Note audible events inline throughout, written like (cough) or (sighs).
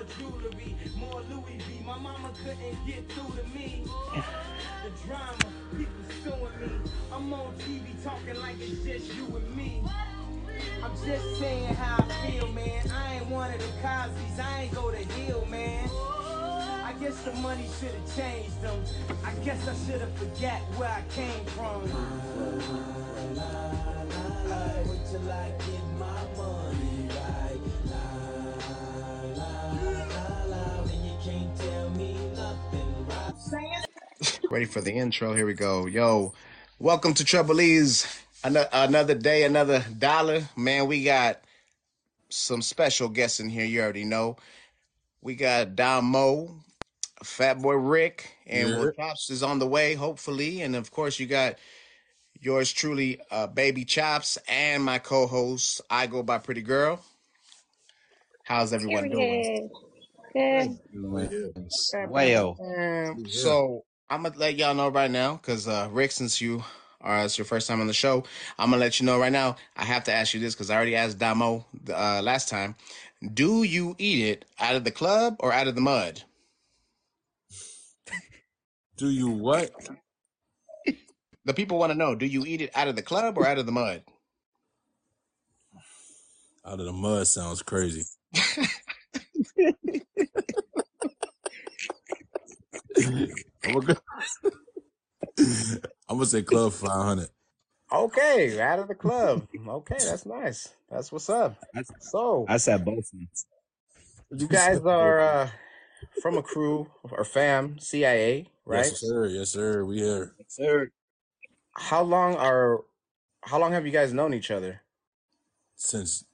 more jewelry, more Louis V. My mama couldn't get through to me. The drama, people suing me. I'm on TV talking like it's just you and me. I'm just saying how I feel, man. I ain't one of the Cosby's, I ain't go to Hill, man. I guess the money should have changed them. I guess I should have forgot where I came from. Wait till I get my money. Ready for the intro? Here we go. Yo, welcome to Troubleese. Ano- Another day, another dollar. Man, we got some special guests in here. You already know. We got Dahmoe, Fat Boy Rick, and Yeah. Will Chops is on the way, hopefully. And of course, you got yours truly, uh, Baby Chops, and my co-host. I go by Pretty Girl. How's everyone doing? Period. Good. Wayo. Um, Yeah. so I'm gonna let y'all know right now, because uh, Rick, since you are it's your first time on the show, I'm gonna let you know right now. I have to ask you this because I already asked Dahmoe uh, last time. Do you eat it out of the club or out of the mud? Do you what? The people want to know: Do you eat it out of the club or out of the mud? Out of the mud sounds crazy. (laughs) (laughs) I'm gonna, (laughs) I'm gonna say club 500. Okay, out of the club. Okay, that's nice. That's what's up. So I said both. you guys (laughs) are uh, from a crew or fam, CIA, right? Yes, sir. Yes, sir. We here Sir. How long are? How long have you guys known each other? since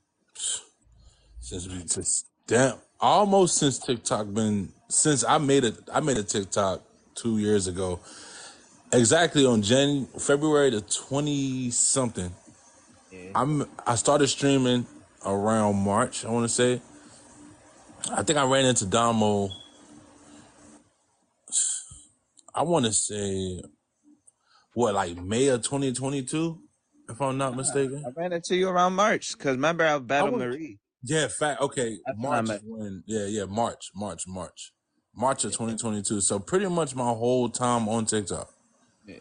since we since damn almost since TikTok been since I made it. I made a TikTok two years ago. Exactly on Jan February the twenty something. Yeah. I'm I started streaming around March. I want to say. I think I ran into Dahmoe. I want to say what like May of 2022, if I'm not ah, mistaken. I ran into you around March because remember I battled was- Marie. Yeah, fact. Okay, That's March when. Yeah, yeah, March, March, March, March of 2022. So pretty much my whole time on TikTok. Yeah.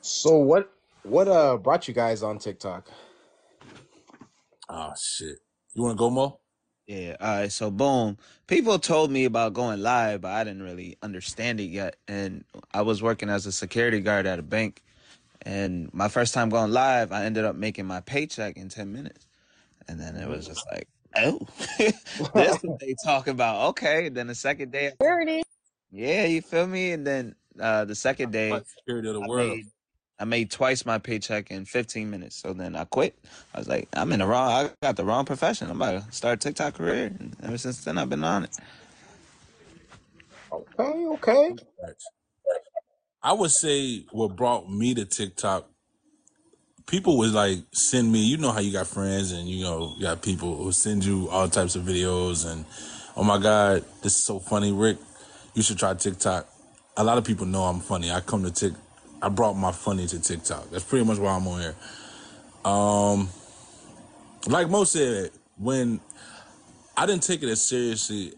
So what? What uh brought you guys on TikTok? Oh shit. You want to go, Mo? Yeah. All right. So boom. People told me about going live, but I didn't really understand it yet. And I was working as a security guard at a bank. And my first time going live, I ended up making my paycheck in 10 minutes. And then it was just like, oh, (laughs) this what they talk about. Okay. Then the second day, Dirty. yeah, you feel me? And then uh, the second day, Like Spirit of the I world. made, I made twice my paycheck in 15 minutes. So then I quit. I was like, I'm in the wrong, I got the wrong profession. I'm about to start a TikTok career. And ever since then, I've been on it. Okay, okay. I would say what brought me to TikTok. People would like send me. You know how you got friends and you know you got people who send you all types of videos and oh my god, this is so funny, Rick. You should try TikTok. A lot of people know I'm funny. I come to Tik. I brought my funny to TikTok. That's pretty much why I'm on here. Um, like Mo said, when I didn't take it as seriously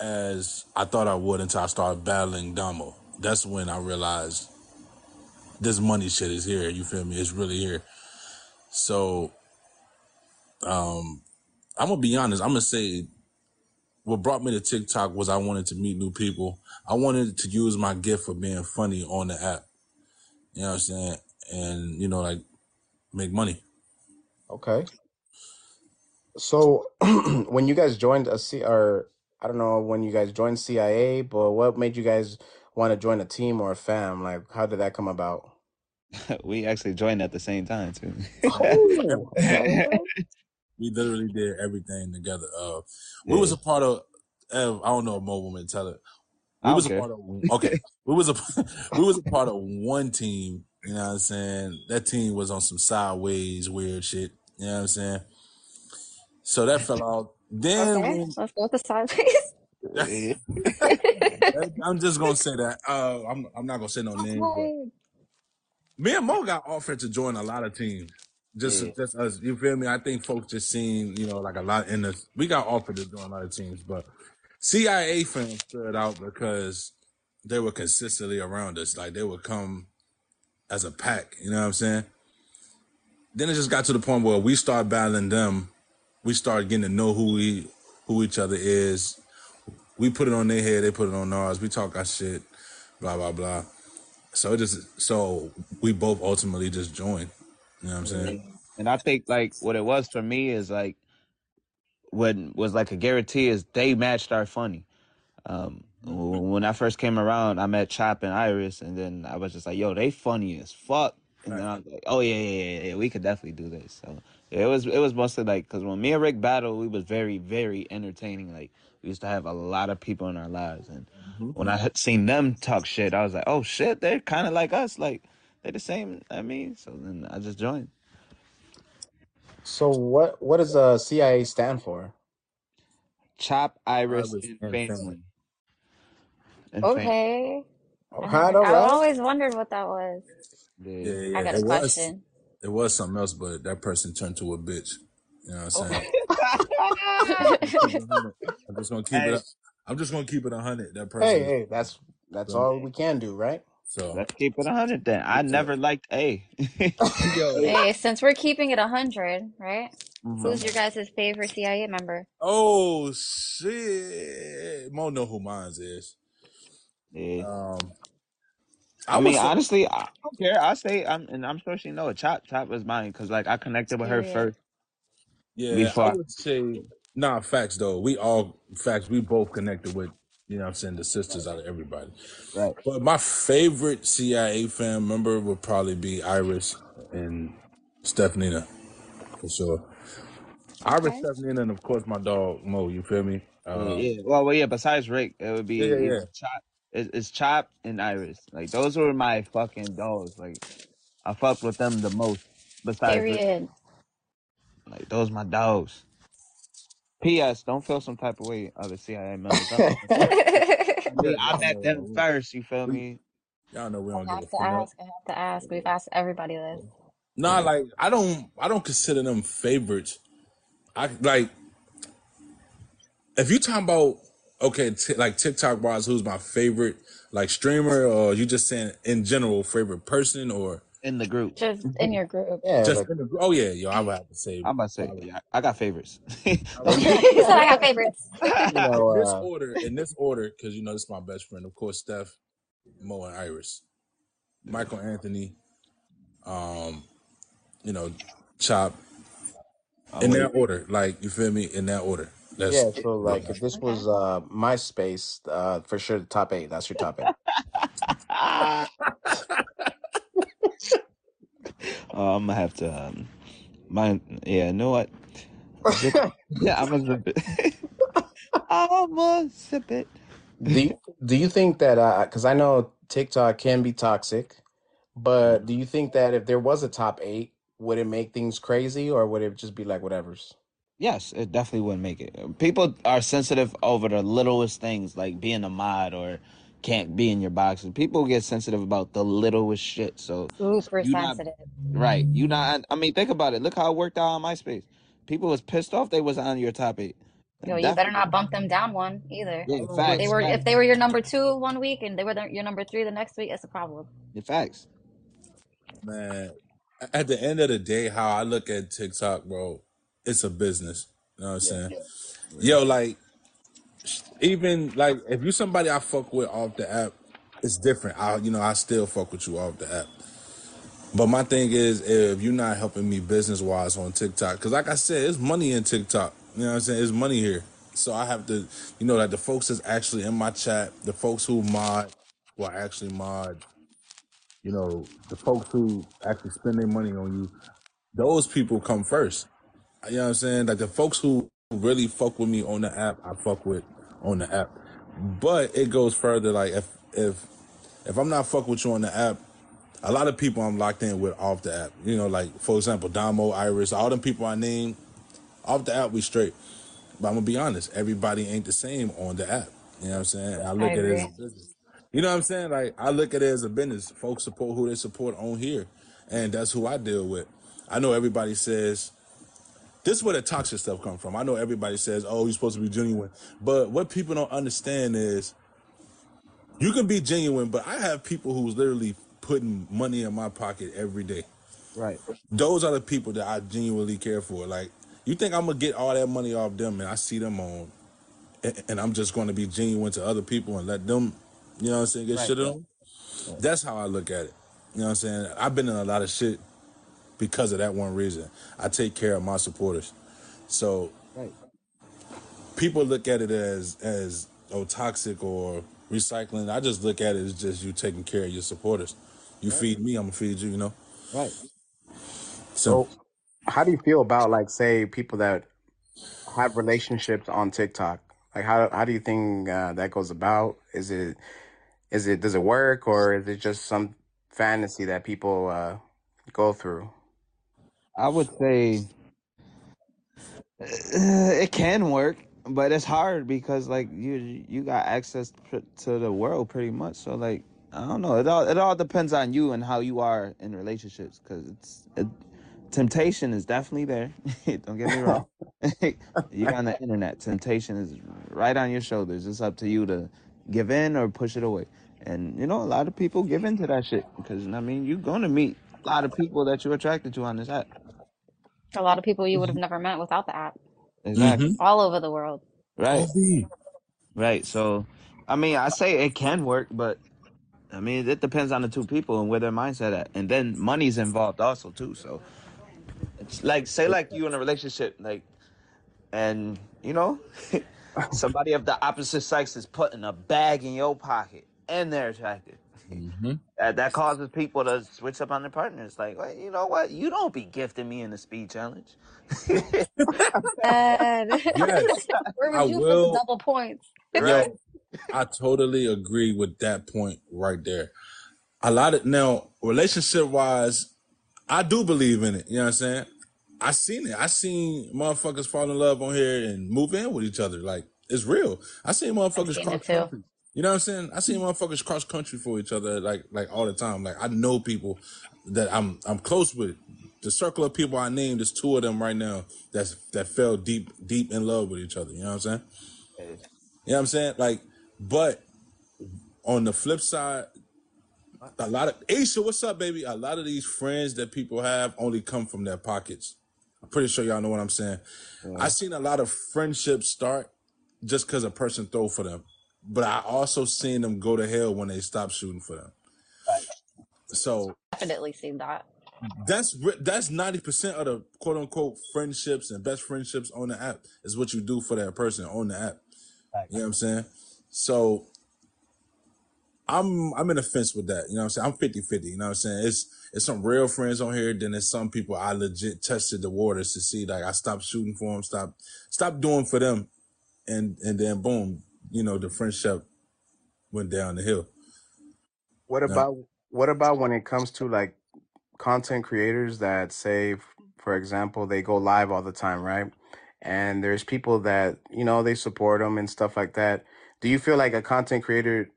as I thought I would until I started battling Dahmoe. That's when I realized this money shit is here. You feel me? It's really here. So, um, I'm gonna be honest. I'm gonna say what brought me to TikTok was I wanted to meet new people. I wanted to use my gift for being funny on the app. You know what I'm saying? And you know, like make money. Okay. So (clears throat) when you guys joined a C or I don't know when you guys joined CIA, but what made you guys want to join a team or a fam? Like how did that come about? (laughs) we actually joined at the same time, too. Oh. (laughs) We literally did everything together. Uh, we was a part of. Uh, I don't know if Mo woman tell it. We was don't a care. part of. Okay, we was a (laughs) we was a part of one team. You know what I'm saying? That team was on some sideways weird shit. You know what I'm saying? So that fell out. Then Okay, when, let's go with the sideways. I'm just gonna say that. Uh, I'm I'm not gonna say no names. Me and Mo got offered to join a lot of teams. Just Yeah. just us. You feel me? I think folks just seen, you know, like a lot in the we got offered to join a lot of teams, but CIA fans stood out because they were consistently around us. Like they would come as a pack, you know what I'm saying? Then it just got to the point where we start battling them. We start getting to know who we who each other is. We put it on their head, they put it on ours. We talk our shit, blah blah blah. So it just so we both ultimately just joined. You know what I'm saying? And I think like what it was for me is like what was like a guarantee is they matched our funny. Um, when I first came around, I met Chop and Iris, and then I was just like, "Yo, they funny as fuck." And then I was like, "Oh yeah, yeah, yeah, yeah, we could definitely do this." So yeah, it was it was mostly like because when me and Rick battled, we was very very entertaining. Like we used to have a lot of people in our lives, and when I had seen them talk shit, I was like, "Oh shit, they're kind of like us. Like they're the same." I mean, so then I just joined. So what what does uh CIA stand for? Chop, Iris, Iris and and family. family. And fam- Okay. I All right, I right. always wondered what that was. Yeah, Yeah. yeah. I got a it was question. it was something else, but that person turned to a bitch. You know what I'm saying? I'm just gonna keep Hey. it. I'm just gonna keep it hundred. That person. Hey, hey, that's that's So- all we can do, right? So Let's keep it 100 then. I never liked A. (laughs) hey, since we're keeping it 100, right? Mhm. Who's your guys' favorite CIA member? oh shit, Mo know who mine is. Yeah. Um, I, would mean, say- honestly, I don't care. I say, I'm, and I'm sure she know it. Chop, Chop was mine because, like, I connected with her Period. first. Yeah, before I I- would say nah. Facts though, we all facts. We both connected with you know what I'm saying the sisters out of everybody. Right. But my favorite CIA fan member would probably be Iris and Stephanina, for sure. Iris, Okay. Stephanina, and of course my dog Mo. You feel me? Yeah, Um, yeah. Well, well, yeah. Besides Rick, it would be Yeah, yeah, yeah. Chop. It's, it's Chop and Iris. Like those were my fucking dogs. Like I fucked with them the most. Besides Rick. Period. Like those my dogs. P.S. Don't feel some type of way, other CIA members. I'm- (laughs) Yeah, met them know- first. You feel me? Y'all know we don't give a have to fuck. ask. I have to ask. We've asked everybody this. Nah, like I don't, I don't consider them favorites. I like if you talking about okay, t- like TikTok wise, who's my favorite like streamer, or you just saying in general favorite person, or In the group. Just in your group. Yeah, just like, in the, group. oh yeah, yo, I would have to say. I'm about to say, yeah, I got favorites. (laughs) he (laughs) said I got favorites. (laughs) you know, in this uh, order, in this order, because you know this is my best friend, of course, Steph, Mo, and Iris, Michael Anthony, um, you know, Chop, in that order, like you feel me, in that order. That's yeah. So like, if this was uh MySpace, uh, for sure the top eight. That's your top eight. Oh, I'm gonna have to. Um, mine. Yeah, you know what? (laughs) yeah, I'm gonna zip it. (laughs) I'm gonna zip it. do you, do you think that because I know TikTok can be toxic, but do you think that if there was a top eight, would it make things crazy or would it just be like whatever's? Yes, it definitely wouldn't make it. People are sensitive over the littlest things, like being a mod or can't be in your boxes. People get sensitive about the littlest shit. So Super You not- sensitive. Right. You not I mean think about it. Look how it worked out on MySpace. People was pissed off they was on your top eight. Yo, you better not bump them down one either. Yeah, If facts. they were facts, if they were your number two one week and they were the, your number three the next week, it's a problem. facts. man. At the end of the day, how I look at TikTok, bro, it's a business. You know what I'm saying? Yo, like, even like if you somebody I fuck with off the app, it's different. I, you know, I still fuck with you off the app. But my thing is, if you're not helping me business wise on TikTok, because like I said, it's money in TikTok. You know what I'm saying? It's money here. So I have to, you know, like the folks that's actually in my chat, the folks who mod, who are actually mod, you know, the folks who actually spend their money on you, those people come first. You know what I'm saying? Like the folks who really fuck with me on the app, I fuck with on the app. But it goes further. Like if if if I'm not fuck with you on the app, a lot of people I'm locked in with off the app. You know, like for example, Dahmoe, Iris, all them people I named off the app, we straight. But I'm gonna be honest, everybody ain't the same on the app. You know what I'm saying? I look I at it as a business. You know what I'm saying? Like I look at it as a business. Folks support who they support on here, and that's who I deal with. I know everybody says this is where the toxic stuff come from. I know everybody says, "Oh, you're supposed to be genuine," but what people don't understand is you can be genuine, but I have people who's literally putting money in my pocket every day. Right. Those are the people that I genuinely care for. Like, you think I'm gonna get all that money off them, and I see them on, and, and I'm just gonna be genuine to other people and let them, you know what I'm saying, get Right. shit on? That's how I look at it. You know what I'm saying? I've been in a lot of shit because of that one reason. I take care of my supporters. So Right. people look at it as as oh toxic or recycling. I just look at it as just you taking care of your supporters. You feed me, I'm gonna feed you. You know. Right. So So, how do you feel about like say people that have relationships on TikTok? Like how how do you think uh, that goes about? Is it is it does it work or is it just some fantasy that people uh, go through? I would say uh, it can work, but it's hard because like you you got access to the world pretty much. So like I don't know. It all it all depends on you and how you are in relationships because it's it, temptation is definitely there. (laughs) don't get me wrong. (laughs) (laughs) you on the internet, temptation is right on your shoulders. It's up to you to give in or push it away. And you know, a lot of people give in to that shit because I mean, you're gonna meet a lot of people that you're attracted to on this app. A lot of people you would have never met without the app, Exactly. Mhm. all over the world. Right. Right. So, I mean, I say it can work, but I mean, it depends on the two people and where their mindset at, and then money's involved also too. So, it's like say like you in a relationship, like, and you know, (laughs) somebody of the opposite sex is putting a bag in your pocket, and they're attracted. Mhm. That, that causes people to switch up on their partners. Like, well, you know what? You don't be gifting me in the speed challenge. (laughs) And Yes, (laughs) where I would you put the will. double points? right. Yo, (laughs) I totally agree with that point right there. A lot of now, relationship wise, I do believe in it. You know what I'm saying? I seen it. I seen motherfuckers fall in love on here and move in with each other. Like it's real. I seen motherfuckers cross it too. country. You know what I'm saying? I see motherfuckers cross country for each other like like all the time. Like I know people that I'm I'm close with. The circle of people I named, there's two of them right now that's that fell deep deep in love with each other. You know what I'm saying? You know what I'm saying? Like, but on the flip side, a lot of Aisha, what's up, baby? A lot of these friends that people have only come from their pockets. I'm pretty sure y'all know what I'm saying. I seen a lot of friendships start just because a person throw for them, but I also seen them go to hell when they stop shooting for them. So Definitely seen that. that's that's ninety percent of the quote unquote friendships and best friendships on the app is what you do for that person on the app. You know what I'm saying? So I'm I'm in a fence with that. You know what I'm saying? I'm 50 50. You know what I'm saying? It's it's some real friends on here. Then there's some people I legit tested the waters to see like I stopped shooting for them, stop stop doing for them, and and then boom, you know the friendship went down the hill. What Yeah. about what about when it comes to like content creators that say, for example, they go live all the time, right? And there's people that you know they support them and stuff like that. Do you feel like a content creator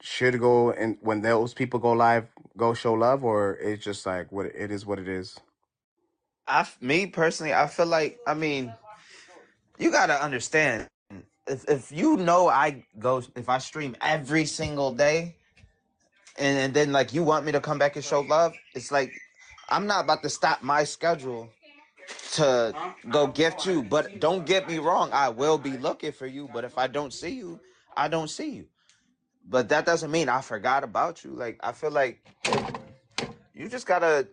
should go and when those people go live, go show love, or it's just like what it is, what it is? I, f- me personally, I feel like, I mean, you gotta understand. If if you know I go, if I stream every single day, and, and then like you want me to come back and show love, it's like I'm not about to stop my schedule to go gift you. But don't get me wrong, I will be looking for you. But if I don't see you, I don't see you. But that doesn't mean I forgot about you. Like I feel like you just gotta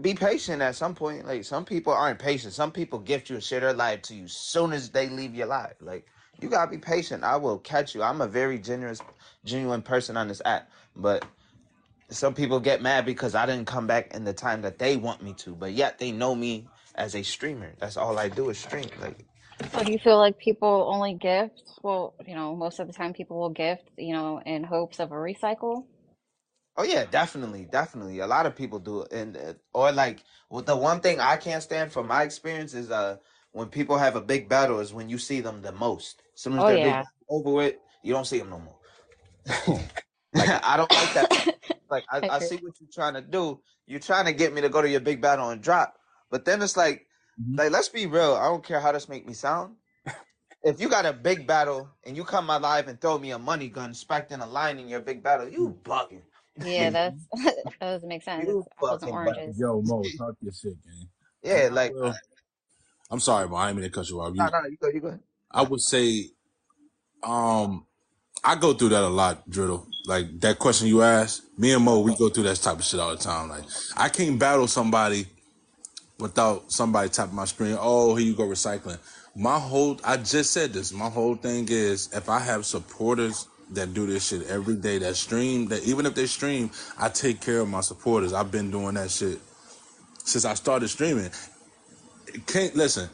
be patient at some point. Like some people aren't patient. Some people gift you and share their life to you soon as they leave your life. Like you gotta be patient. I will catch you. I'm a very generous, genuine person on this app. But some people get mad because I didn't come back in the time that they want me to. But yet they know me as a streamer. That's all I do is stream. Like So do you feel like people only gift? Well, you know, most of the time people will gift, you know, in hopes of a recycle. Oh yeah, definitely, definitely. A lot of people do it, and uh, or like well, the one thing I can't stand from my experience is uh when people have a big battle is when you see them the most. As soon as Oh they're yeah. over with, you don't see them no more. (laughs) I don't like that. (laughs) Like I, I I see what you're trying to do. You're trying to get me to go to your big battle and drop, But then it's like, Mhm. like let's be real. I don't care how this make me sound. (laughs) If you got a big battle and you come my live and throw me a money gun expecting a line in your big battle, you bugging. Yeah, that's that doesn't make sense. You It's apples fucking oranges. Yo, Mo, talk your shit, man. Yeah, like Well, I'm sorry, but I didn't mean to cut you off. You, no, no, you go, you go. I would say, um, I go through that a lot, Driddle. Like that question you asked, me and Mo, we go through that type of shit all the time. Like I can't battle somebody without somebody tapping my screen. Oh, here you go recycling. My whole, I just said this. My whole thing is if I have supporters that do this shit every day, that stream, that even if they stream, I take care of my supporters. I've been doing that shit since I started streaming. Can't listen,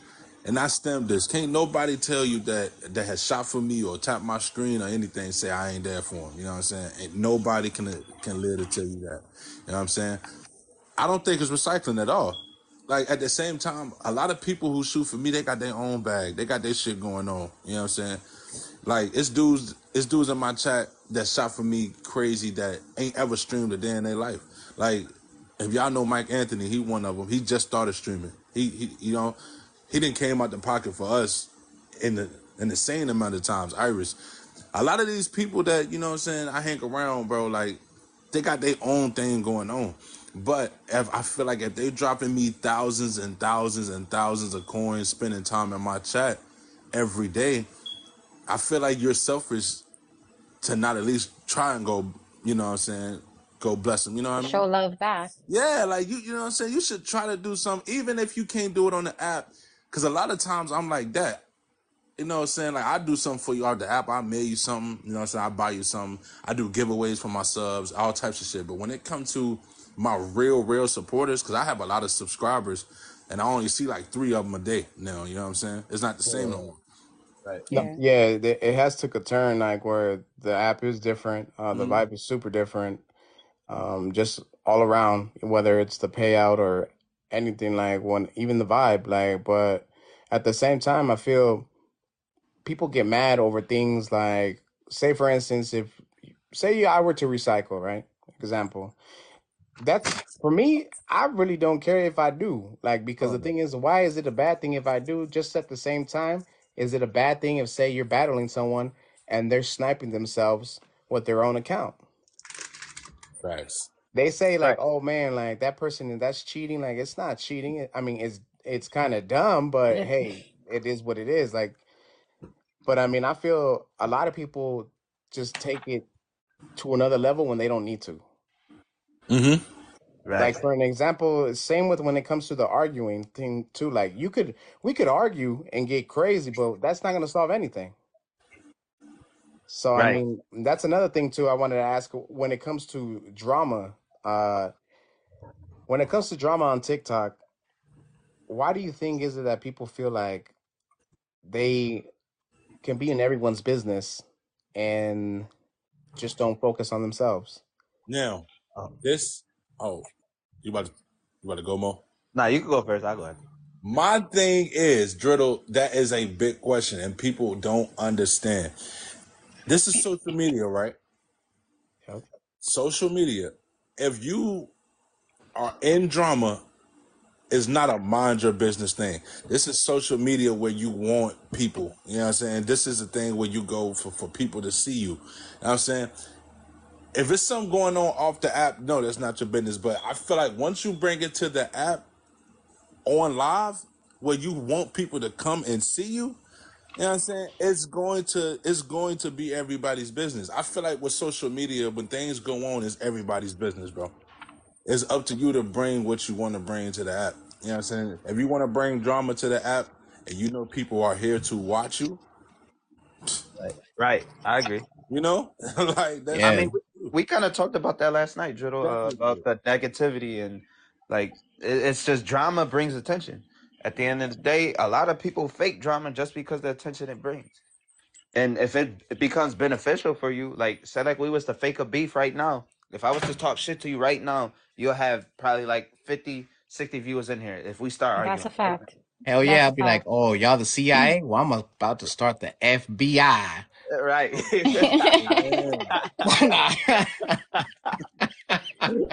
and I stem this. Can't nobody tell you that that has shot for me or tapped my screen or anything say I ain't there for them. You know what I'm saying? And nobody can can live to tell you that. You know what I'm saying? I don't think it's recycling at all. Like at the same time, a lot of people who shoot for me, they got their own bag. They got their shit going on. You know what I'm saying? Like it's dudes, it's dudes in my chat that shot for me crazy that ain't ever streamed a day in their life. Like if y'all know Mike Anthony, he one of them. He just started streaming. He, he you know, he didn't came out the pocket for us in the in the same amount of times. Iris, a lot of these people that you know what I'm saying I hang around, bro. Like they got their own thing going on. But if I feel like if they dropping me thousands and thousands and thousands of coins, spending time in my chat every day, I feel like you're selfish to not at least try and go, you know what I'm saying, go bless them. You know what I mean? Show love back. Yeah, like you, you know what I'm saying? You should try to do something, even if you can't do it on the app. Cause a lot of times I'm like that. You know what I'm saying? Like I do something for you off the app, I mail you something, you know what I'm saying? I buy you something. I do giveaways for my subs, all types of shit. But when it comes to my real, real supporters, because I have a lot of subscribers and I only see like three of them a day now, you know what I'm saying? It's not the same no more. Right. No, Yeah. yeah, it has took a turn like where the app is different, uh, the Mhm. vibe is super different, um, just all around, whether it's the payout or anything like one, even the vibe, like. But at the same time, I feel people get mad over things like, say for instance, if say I were to recycle, right? Example, that's for me. I really don't care if I do, like, because Oh, the no. thing is, why is it a bad thing if I do? Just at the same time, is it a bad thing if, say, you're battling someone and they're sniping themselves with their own account? Facts. They say like, Right. "Oh man, like that person that's cheating." Like it's not cheating. I mean, it's it's kind of dumb, but hey, it is what it is. Like, but I mean, I feel a lot of people just take it to another level when they don't need to. Mm-hmm. Right. Like for an example, same with when it comes to the arguing thing too. Like you could we could argue and get crazy, but that's not going to solve anything. So I mean, that's another thing too. I wanted to ask when it comes to drama. Uh, when it comes to drama on TikTok, why do you think is it that people feel like they can be in everyone's business and just don't focus on themselves? Now, Oh. this, oh, you about to, you about to go, Mo? Nah, you can go first. I'll go ahead. My thing is, Driddle, that is a big question, and people don't understand. This is social media, right? Yep. Social media. If you are in drama, it's not a mind your business thing. This is social media where you want people. You know what I'm saying? This is a thing where you go for, for people to see you. You know what I'm saying? If it's something going on off the app, no, that's not your business. But I feel like once you bring it to the app on live, where you want people to come and see you, you know what I'm saying? It's going to it's going to be everybody's business. I feel like with social media, when things go on, it's everybody's business, bro. It's up to you to bring what you want to bring to the app. You know what I'm saying? If you want to bring drama to the app and you know people are here to watch you, Right. Right. I agree. you know? (laughs) like that's Yeah. I mean, we, we kind of talked about that last night, Driddle, uh, about the negativity and like it, it's just drama brings attention. At the end of the day, a lot of people fake drama just because the attention it brings. And if it, it becomes beneficial for you, like say like we was to fake a beef right now. If I was to talk shit to you right now, you'll have probably like 50, 60 viewers in here if we start That's a fact. Hell That's yeah, a I'd be like, oh, y'all the CIA? Mm-hmm. Well, I'm about to start the FBI. Uh, right. (laughs) (laughs) Yeah. Nah. (laughs)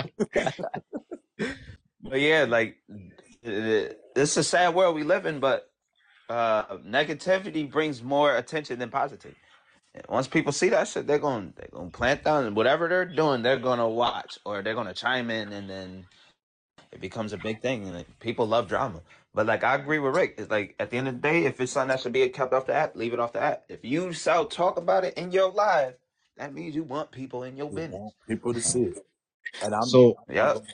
But yeah, like it- it's a sad world we live in, but uh, negativity brings more attention than positive. And Once people see that shit, they're going they're going to plant down and whatever they're doing, they're going to watch or they're going to chime in, and then it becomes a big thing. And like, people love drama. But like I agree with Rick, it's like at the end of the day, if it's something that should be kept off the app, leave it off the app. If you sell talk about it in your live, that means you want people in your We business. want people to see it. And I'm So Yep.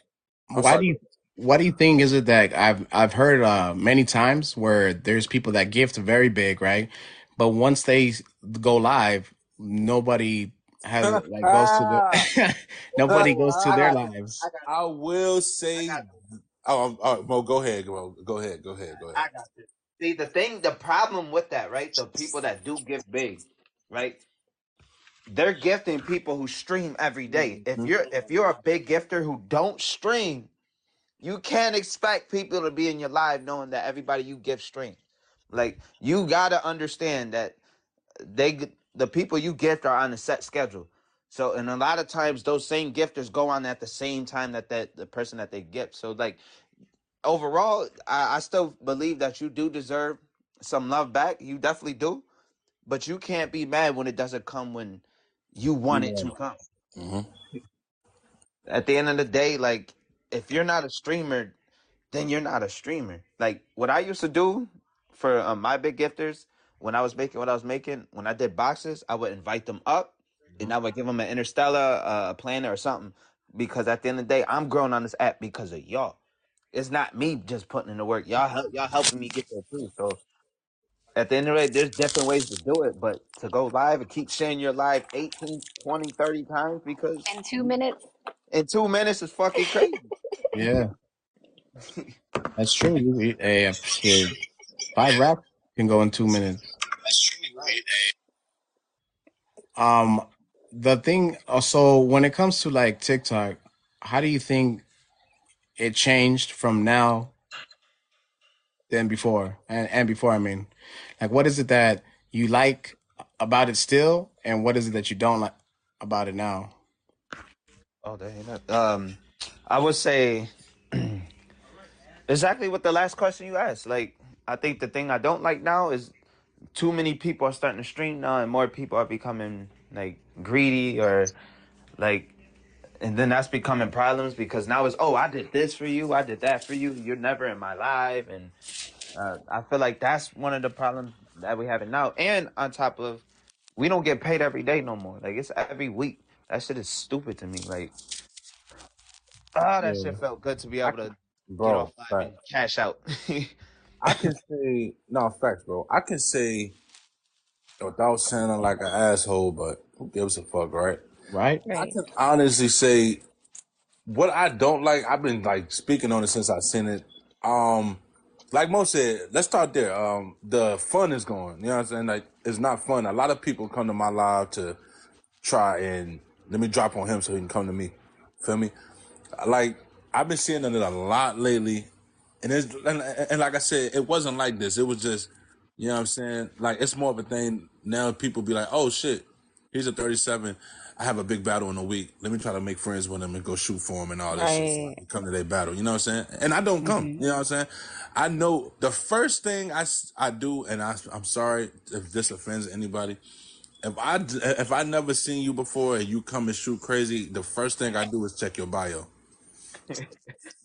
I'm why sorry. do you why do you think is it that I've I've heard uh, many times where there's people that gift very big, right? But once they go live, nobody has (laughs) like goes to the (laughs) nobody goes to I their lives. I will say oh, um, oh Mo, go ahead, Mo. Go ahead, go ahead, go ahead. I got this. See the thing, the problem with that, right? The people that do gift big, right? They're gifting people who stream every day. If Mhm. you're if you're a big gifter who don't stream, you can't expect people to be in your life knowing that everybody you gift strength. Like you gotta understand that they the people you gift are on a set schedule. So and a lot of times those same gifters go on at the same time that that the person that they gift. So like overall, I, I still believe that you do deserve some love back. You definitely do, but you can't be mad when it doesn't come when you want it to come. hmm At the end of the day, like if you're not a streamer, then you're not a streamer. Like what I used to do for um, my big gifters when I was making what I was making, when I did boxes, I would invite them up and I would give them an interstellar, uh, planner or something. Because at the end of the day, I'm growing on this app because of y'all. It's not me just putting in the work. Y'all help, y'all helping me get there too. So at the end of the day, there's different ways to do it, but to go live and keep sharing your live 18, 20, 30 times because In two minutes. In two minutes is fucking crazy. Yeah, that's true. You, you- eh, shit, five rap can go in two minutes. Um, the thing. Also, when it comes to like TikTok, how do you think it changed from now than before? And and before, I mean, like, what is it that you like about it still, and what is it that you don't like about it now? Oh, you go. Um, I would say (clears throat) exactly what the last question you asked. Like, I think the thing I don't like now is too many people are starting to stream now, and more people are becoming like greedy or like, and then that's becoming problems because now it's oh, I did this for you, I did that for you. You're never in my life, and uh, I feel like that's one of the problems that we have now. And on top of, we don't get paid every day no more. Like it's every week. That shit is stupid to me. Like, ah, that Yeah. shit felt good to be able to get Bro, off live fact. and cash out. I (laughs) can say no facts, bro. I can say without sounding like an asshole, but who gives a fuck, right? Right? I Right. can honestly say what I don't like. I've been like speaking on it since I seen it. Um, like Mo said, let's start there. Um, the fun is gone. You know what I'm saying? Like it's not fun. A lot of people come to my live to try and let me drop on him so he can come to me. Feel me? Like I've been seeing it a lot lately, and it's and, and like I said, it wasn't like this. It was just, you know what I'm saying? Like it's more of a thing now. People be like, oh shit, he's a 37. I have a big battle in a week. Let me try to make friends with him and go shoot for him and all that shit. So I can come to their battle. You know what I'm saying? And I don't come. hmm You know what I'm saying? I know the first thing I, I do, and I, I'm sorry if this offends anybody. If I d- if I never seen you before and you come and shoot crazy, the first thing I do is check your bio.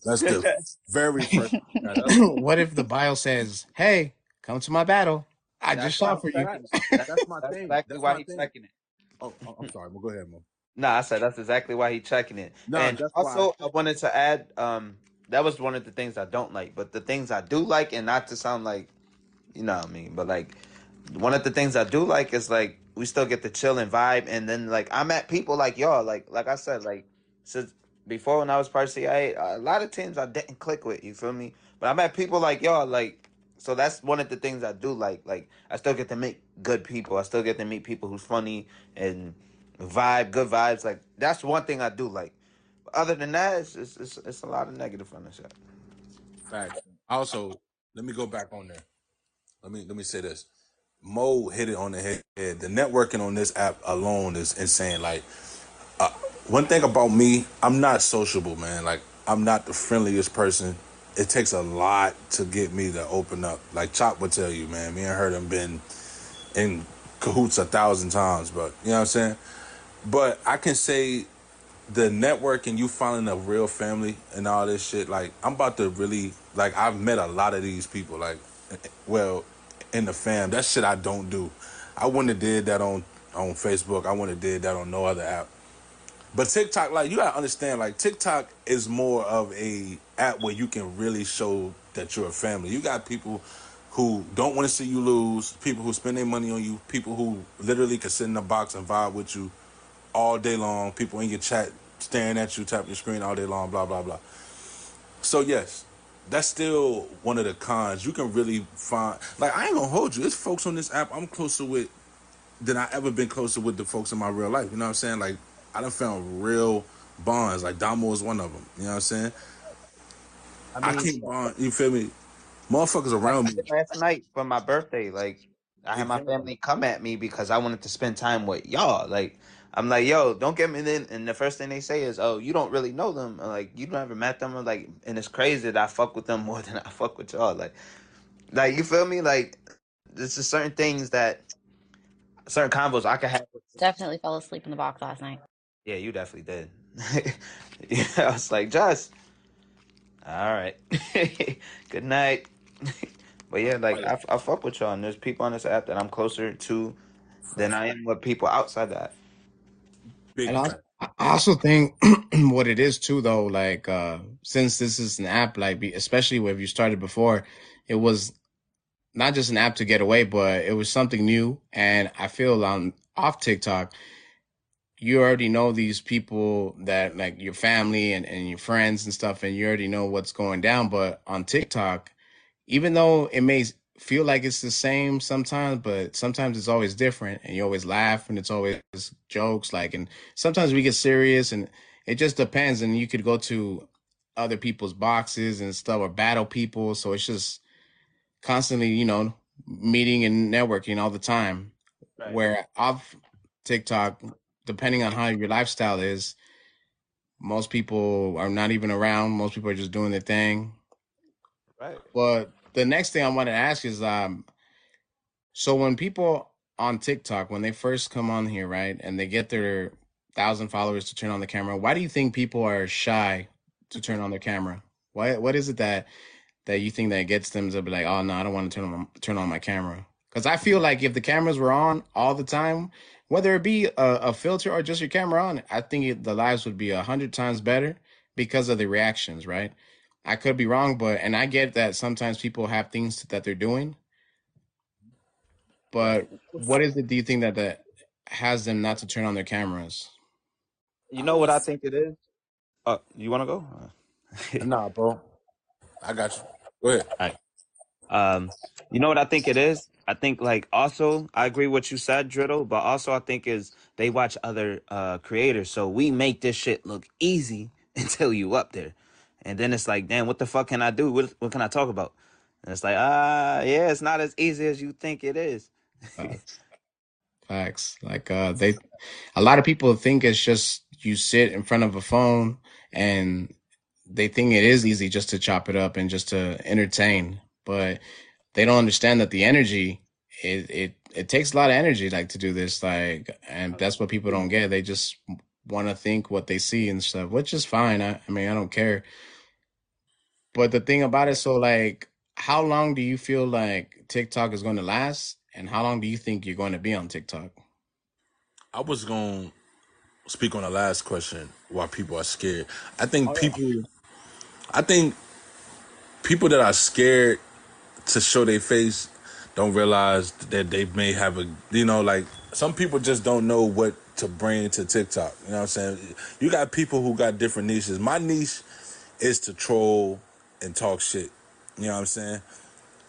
That's the very first thing I do. (laughs) what if the bio says, "Hey, come to my battle. I That's just shot my for you." facts. That's my that's thing. exactly That's why my he's checking it. Oh, oh, I'm sorry. Well, go ahead, Mo. No, I said that's exactly why he's checking it. No, And that's why. also, I wanted to add, um, that was one of the things I don't like. But the things I do like, and not to sound like, you know what I mean, but like one of the things I do like is like we still get the chill and vibe, and then like I met people like y'all, like like I said, like since before when I was part of CIA, a lot of teams I didn't click with. You feel me? But I met people like y'all, like so that's one of the things I do like. Like I still get to meet good people. I still get to meet people who's funny and vibe, good vibes. Like that's one thing I do like. But other than that, it's it's, it's, it's a lot of negative on the shit. Facts. Also, let me go back on there. Let me let me say this. Mo hit it on the head. The networking on this app alone is insane. Like uh, one thing about me, I'm not sociable, man. Like I'm not the friendliest person it takes a lot to get me to open up. Like Chop would tell you, man. Me and her done been in cahoots a thousand times, but you know what I'm saying. But I can say the network and you finding a real family and all this shit. Like I'm about to really like I've met a lot of these people. Like, well, in the fam, that shit I don't do. I wouldn't have did that on on Facebook. I wouldn't have did that on no other app. But TikTok, like you gotta understand, like TikTok is more of a app where you can really show that you're a family. You got people who don't want to see you lose, people who spend their money on you, people who literally can sit in the box and vibe with you all day long, people in your chat staring at you, tapping your screen all day long, blah blah blah. So yes, that's still one of the cons. You can really find like I ain't gonna hold you. It's folks on this app I'm closer with than I ever been closer with the folks in my real life. You know what I'm saying? Like I done found real bonds. Like Dahmoe is one of them. You know what I'm saying? I, I mean, can't bond. You feel me? Motherfuckers around me. last night for my birthday, like I had my family come at me because I wanted to spend time with y'all. Like I'm like, yo, don't get me in. And the first thing they say is, oh, you don't really know them. I'm like you never met them. I'm like, and it's crazy that I fuck with them (laughs) more than I fuck with y'all. Like, like you feel me? Like, there's just certain things that certain combos I could have. Definitely fell asleep in the box last night. Yeah, you definitely did. (laughs) yeah, I was like, just all right, (laughs) good night. but yeah, like I, I fuck with y'all, and there's people on this app that I'm closer to than I am with people outside that. Big And I, time. I also think (clears throat) what it is too, though, like uh, since this is an app, like especially if you started before, it was not just an app to get away, but it was something new. And I feel on off TikTok, you already know these people that like your family and, and your friends and stuff, and you already know what's going down. But on TikTok, even though it may feel like it's the same sometimes, but sometimes it's always different, and you always laugh, and it's always jokes. Like, and sometimes we get serious, and it just depends. And you could go to other people's boxes and stuff, or battle people. So it's just constantly, you know, meeting and networking all the time. Right. Where off TikTok, depending on how your lifestyle is, most people are not even around. Most people are just doing their thing. Right. But the next thing I want to ask is, um, so when people on TikTok, when they first come on here, right, and they get their thousand followers to turn on the camera, why do you think people are shy to turn on their camera? Why? What is it that that you think that gets them to be like, oh no, I don't want to turn on turn on my camera? Because I feel like if the cameras were on all the time, whether it be a, a filter or just your camera on, I think it, the lives would be a hundred times better because of the reactions, right? I could be wrong, but and I get that sometimes people have things that they're doing, but what is it? Do you think that that has them not to turn on their cameras? You know what I think it is? Uh, you want to go? (laughs) Nah, bro. I got you. Go ahead. All right. Um, you know what I think it is? I think like also I agree what you said, Driddle, but also I think is they watch other uh creators, so we make this shit look easy (laughs) until you up there, and then it's like, damn, what the fuck can I do? What what can I talk about? And it's like, ah, yeah, it's not as easy as you think it is. Facts. Facts. Like uh, they, a lot of people think it's just you sit in front of a phone and they think it is easy just to chop it up and just to entertain, but they don't understand that the energy it it it takes a lot of energy like to do this like and that's what people don't get they just want to think what they see and stuff which is fine I, I mean i don't care but the thing about it so like how long do you feel like tiktok is going to last and how long do you think you're going to be on tiktok I was going to speak on the last question why people are scared. I think oh, people, I think people that are scared to show their face don't realize that they may have a, you know, like some people just don't know what to bring to TikTok. You know what I'm saying? You got people who got different niches. My niche is to troll and talk shit. You know what I'm saying?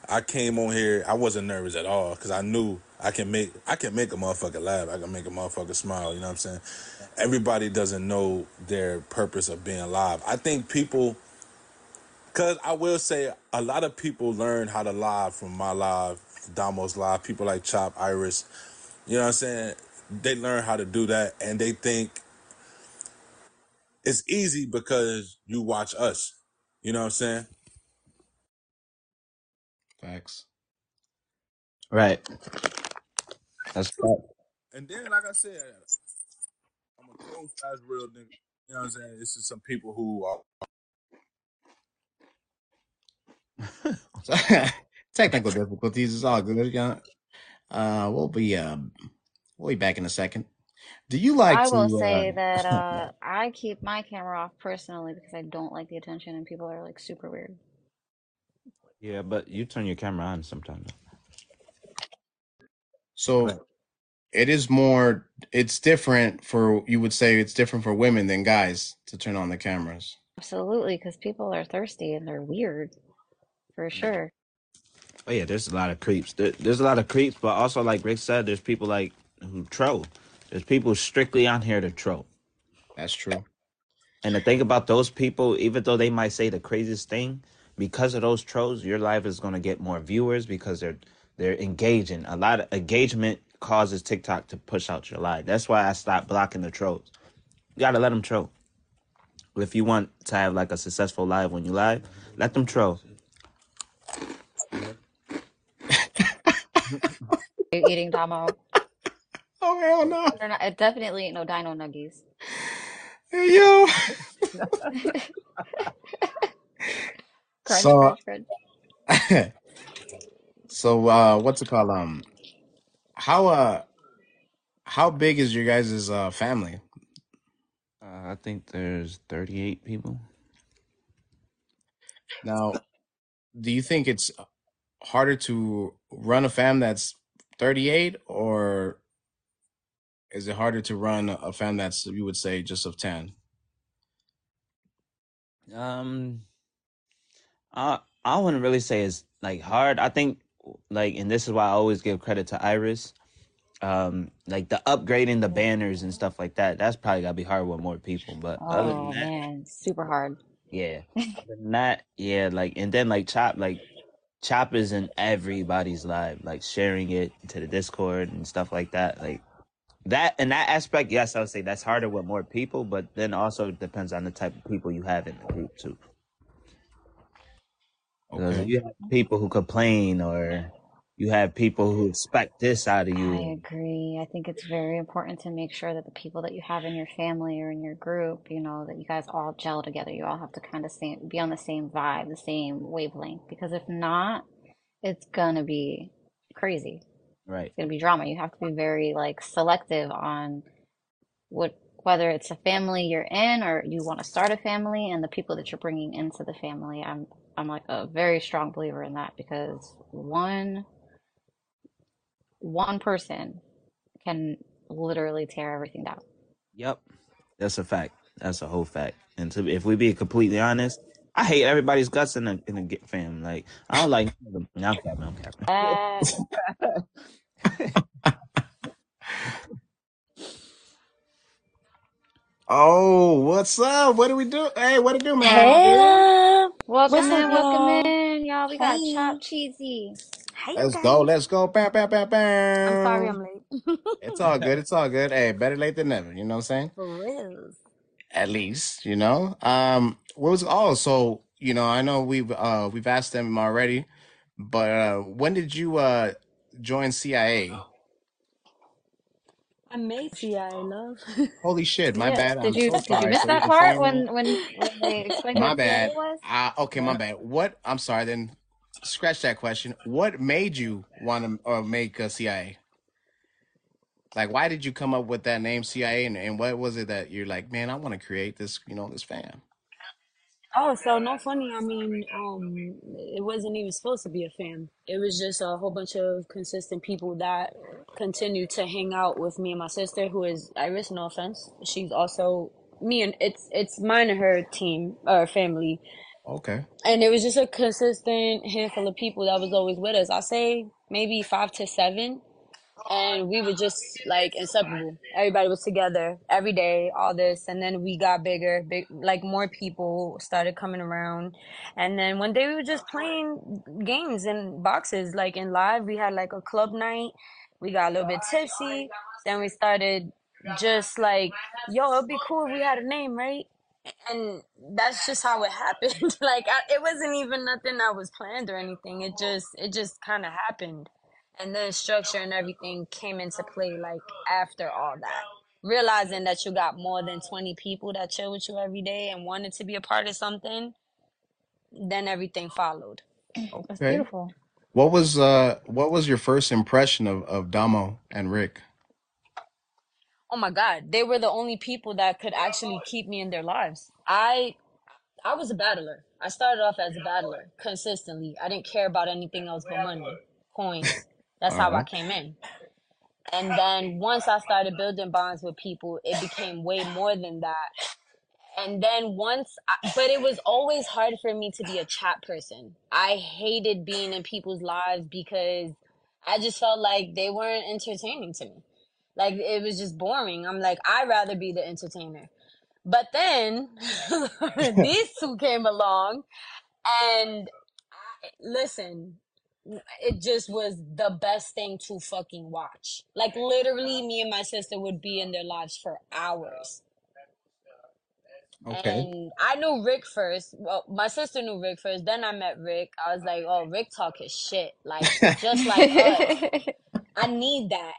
I came on here. I wasn't nervous at all because I knew I can make I can make a motherfucker laugh. I can make a motherfucker smile. You know what I'm saying? Everybody doesn't know their purpose of being live. I think people, because I will say a lot of people learn how to live from my live, Dahmoe's live. People like Chop, Iris. You know what I'm saying? They learn how to do that, and they think it's easy because you watch us. You know what I'm saying? Facts. Right. That's. And then, like I said, I'm a cold size real nigga. You know what I'm saying? This is some people who are (laughs) Technical difficulties It's all good. Yeah. Uh, we'll be uh, we'll be back in a second. Do you like I to? will say Uh, that (laughs) uh, I keep my camera off personally because I don't like the attention and people are like super weird. Yeah, but you turn your camera on sometimes. so Right. it is more. It's different for you would say it's different for women than guys to turn on the cameras. Absolutely, because people are thirsty and they're weird for sure. Oh yeah, there's a lot of creeps. There, there's a lot of creeps, but also like Rick said, there's people like who troll. There's people strictly on here to troll. That's true. And the thing about those people, even though they might say the craziest thing, because of those trolls, your live is gonna get more viewers because they're they're engaging. A lot of engagement causes TikTok to push out your live. That's why I stopped blocking the trolls. You gotta let them troll. If you want to have like a successful live when you live, let them troll. You're eating Dahmoe. Oh hell no! They're not, it definitely ain't no Dino Nuggies. Hey, yo. Crunch, (laughs) So crunch, crunch. (laughs) so uh, what's it called? Um, how uh, how big is your guys' uh family? Uh, I think there's 38 people. Now, do you think it's harder to run a fam that's 38 or is it harder to run a fan that's you would say just of 10? Um, I I wouldn't really say it's like hard. I think like, and this is why I always give credit to Iris. Um, like the upgrading the banners and stuff like that. That's probably gotta be hard with more people. But other than Oh that, man, super hard. yeah. (laughs) Other than that, yeah. Like, and then like Chop, like Chop is in everybody's live, like sharing it to the Discord and stuff like that. Like that in that aspect, yes, I would say that's harder with more people. But then also it depends on the type of people you have in the group too. Because Okay. you have people who complain or you have people who expect this out of you. I agree. I think it's very important to make sure that the people that you have in your family or in your group, you know, that you guys all gel together. You all have to kind of same, be on the same vibe, the same wavelength. Because if not, it's gonna be crazy. Right. It's gonna be drama. You have to be very like selective on what whether it's a family you're in or you want to start a family and the people that you're bringing into the family. I'm I'm like a very strong believer in that because one one person can literally tear everything down. Yep. That's a fact. That's a whole fact. And to, if we be completely honest, I hate everybody's guts in the in the fam. Like I don't like. No, I'm capping. I'm capping. Uh, (laughs) (laughs) Oh, what's up? What do we do? Hey, what do we do, man? Hey, welcome what's in, welcome y'all? in, y'all. We got Hey, Choppedcheezy. hey, Let's go. Let's go. Bam, bam, bam, I'm sorry bam. I'm late. It's all good. (laughs) It's all good. Hey, better late than never. You know what I'm saying? For real. At least, you know. Um, what was oh, so you know, I know we've uh we've asked them already, but uh when did you uh join CIA? I made CIA love. Holy shit, my (laughs) bad. Did I'm you so did you miss So that part when when when they (laughs) explained My what CIA bad. was? Uh okay, my bad. What I'm sorry then scratch that question. What made you want to uh, make a CIA? Like why did you come up with that name CIA and, and what was it that you're like, man, I want to create this, you know, this fam. Oh, so no funny. I mean, um, it wasn't even supposed to be a fam. It was just a whole bunch of consistent people that continued to hang out with me and my sister, who is Iris. No offense, she's also me, and it's it's mine and her team or family. Okay. And it was just a consistent handful of people that was always with us. I say maybe five to seven. And we were just like inseparable. Everybody was together every day, all this, and then we got bigger, big like more people started coming around, and then one day we were just playing games in boxes, like in live. We had like a club night. We got a little bit tipsy. Then we started just like, yo, it'd be cool if we had a name, right? and that's just how it (laughs) happened. like I, it wasn't even nothing that was planned or anything. It just it just kind of happened, and then structure and everything came into play like after all that. Realizing that you got more than twenty people that chill with you every day and wanted to be a part of something, then everything followed. That's Okay. beautiful. What was uh what was your first impression of of Dahmoe and Rick? Oh my God, they were the only people that could actually keep me in their lives. I I was a battler. I started off as a battler consistently. I didn't care about anything else but money, coins. That's how I Uh-huh. came in. And then once I started building bonds with people, it became way more than that. And then once, I, but it was always hard for me to be a chat person. I hated being in people's lives because I just felt like they weren't entertaining to me. Like it was just boring. I'm like, I'd rather be the entertainer. But then (laughs) (laughs) these two came along and I, listen, it just was the best thing to fucking watch. Like literally me and my sister would be in their lives for hours. Okay. And I knew Rick first. Well, my sister knew Rick first. Then I met Rick. I was like, oh, Rick talk his shit. Like, just like us. (laughs) I need that.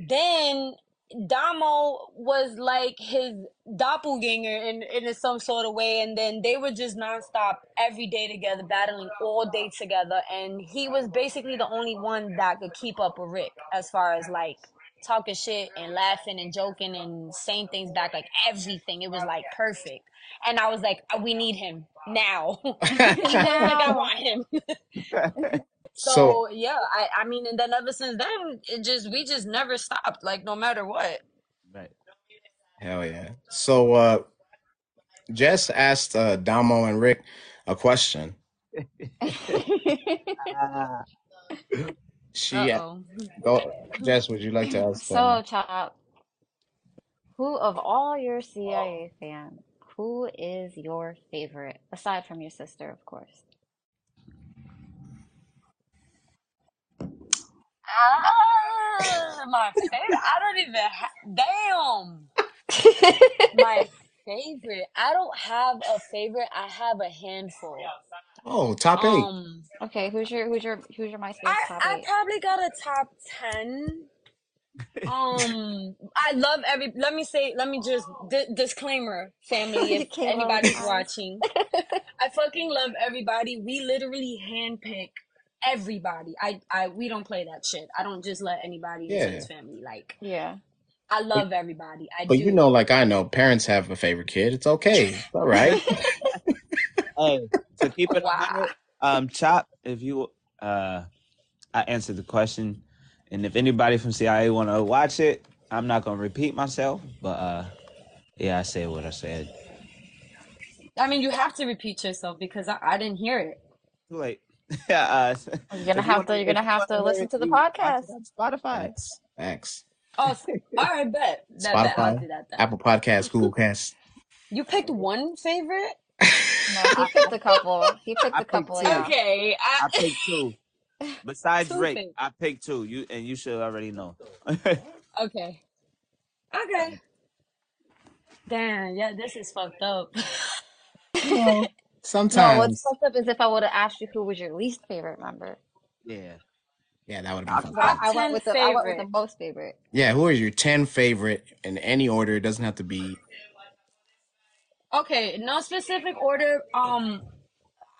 Then Dahmoe was like his doppelganger in, in some sort of way. And then they were just nonstop every day together, battling all day together. And he was basically the only one that could keep up with Rick as far as like talking shit and laughing and joking and saying things back, like everything. It was like perfect. And I was like, we need him now. (laughs) like I (laughs) want him. (laughs) so So yeah, I I mean, and then ever since then, it just we just never stopped. Like no matter what. Right. hell yeah. So uh Jess asked uh Dahmoe and Rick a question. Ah, (laughs) She Uh oh. go Jess, would you like to ask so, um Chop, who of all your CIA fans, who is your favorite, aside from your sister, of course? Ah, my favorite. I don't even. Ha- Damn. My (laughs) favorite. I don't have a favorite. I have a handful. Oh, top eight. Um, Okay, who's your who's your who's your MySpace I top I eight? probably got a top ten. Um, (laughs) I love every. Let me say. Let me just di- disclaimer, family. (laughs) If came anybody's eyes. watching, I fucking love everybody. We literally handpick everybody. I I we don't play that shit. I don't just let anybody into his family. Like Yeah. I But, love everybody. I but you know, like I know, parents have a favorite kid. It's okay. It's all right. (laughs) Hey, to keep it a Wow. hundred, um, Chop, if you uh, I answered the question, and if anybody from CIA want to watch it, I'm not gonna repeat myself, but uh, yeah, I said what I said. I mean, you have to repeat yourself because I, I didn't hear it. Too late. yeah, (laughs) uh, You're gonna if you have to to, you're gonna have to to listen to the podcast. on Spotify. Thanks. Thanks. Oh, (laughs) all right, bet. That bet. I'll Spotify, do that then. Apple Podcasts, Google (laughs) Cast. You picked one favorite? No, he picked a couple. He picked I a couple of Okay, I I picked two. Besides two Rick, favorites. I picked two. You and you should already know. Okay, okay. Damn, yeah, this is fucked up. You know, No, what's sometimes, fucked up is if I would have asked you who was your least favorite member. yeah. yeah, that would have I, been fucked But I, up. Top I went with the I went with the most favorite. Yeah, who is your 10 favorite in any order? It doesn't have to be. Okay, no specific order. Um,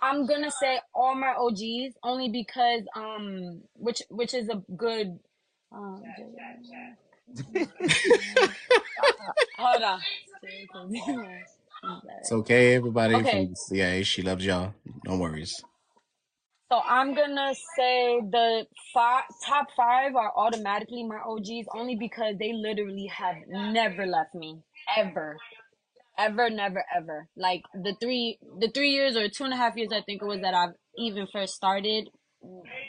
I'm gonna say all my OGs only because um, which which is a good. Um, (laughs) hold on. It's okay, everybody Okay, from the CIA. She loves y'all. No worries. so I'm gonna say the five top five are automatically my OGs only because they literally have never left me ever, ever, never, ever. Like the three the three years or two and a half years I think it was that I've even first started,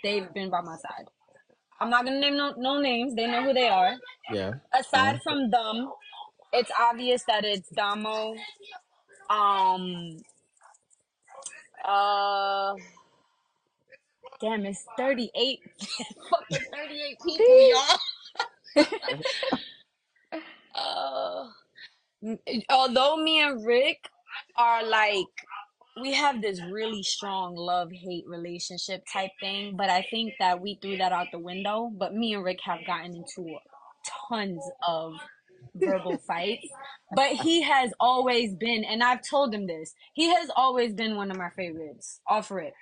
they've been by my side. I'm not gonna name no, no names. They know who they are. Yeah. Aside Uh, from them, it's obvious that it's Dahmoe. Um. Uh. Damn, it's 38. (laughs) fucking 38 people, y'all. (laughs) Uh. Although me and Rick are like we have this really strong love hate relationship type thing, but I think that we threw that out the window. But me and Rick have gotten into tons of verbal fights. But he has always been, and I've told him this, he has always been one of my favorites. Off rip.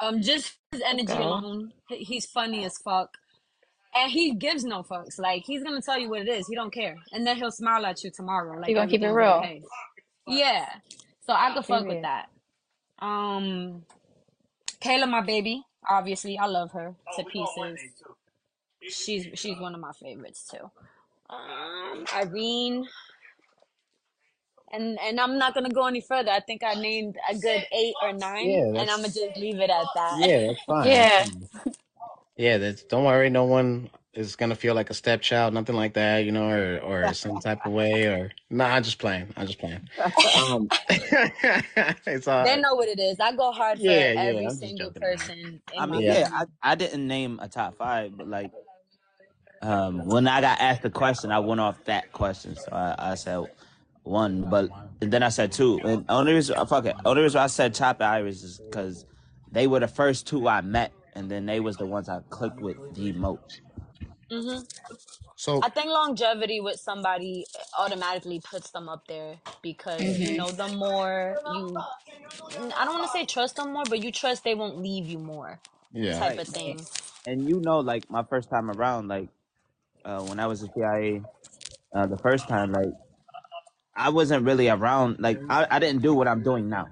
Um, just his energy go. alone, he's funny as fuck. And he gives no fucks. Like he's gonna tell you what it is. He don't care, and then he'll smile at you tomorrow. Like You gonna keep it real. okay. Yeah. So I could fuck with that. Um, Kayla, my baby. Obviously, I love her to pieces. She's she's one of my favorites too. Um, Irene, and and I'm not gonna go any further. I think I named a good eight or nine, Yeah, and I'm gonna that's just leave it at that. yeah, that's (laughs) fine. Yeah. That's fine. Yeah, that's don't worry, no one is gonna feel like a stepchild, nothing like that, you know, or or some type of way or nah, I'm just playing. I'm just playing. (laughs) Um (laughs) it's all They know what it is. I go hard for yeah, yeah, every I'm just single joking around. person I in my mean, Yeah. yeah, family. I, I didn't name a top five, but like um, when I got asked the question, I went off that question, so I, I said one, but then I said two. And only reason, fuck it, only reason I said Chop and Iris is because they were the first two I met, and then they was the ones I clicked with the most. hmm So I think longevity with somebody automatically puts them up there because you hmm know them more. You, I don't want to say trust them more, but you trust they won't leave you more, yeah. type of thing. and you know, like my first time around, like uh, when I was at CIA, uh, the first time, like I wasn't really around, like I, I didn't do what I'm doing now.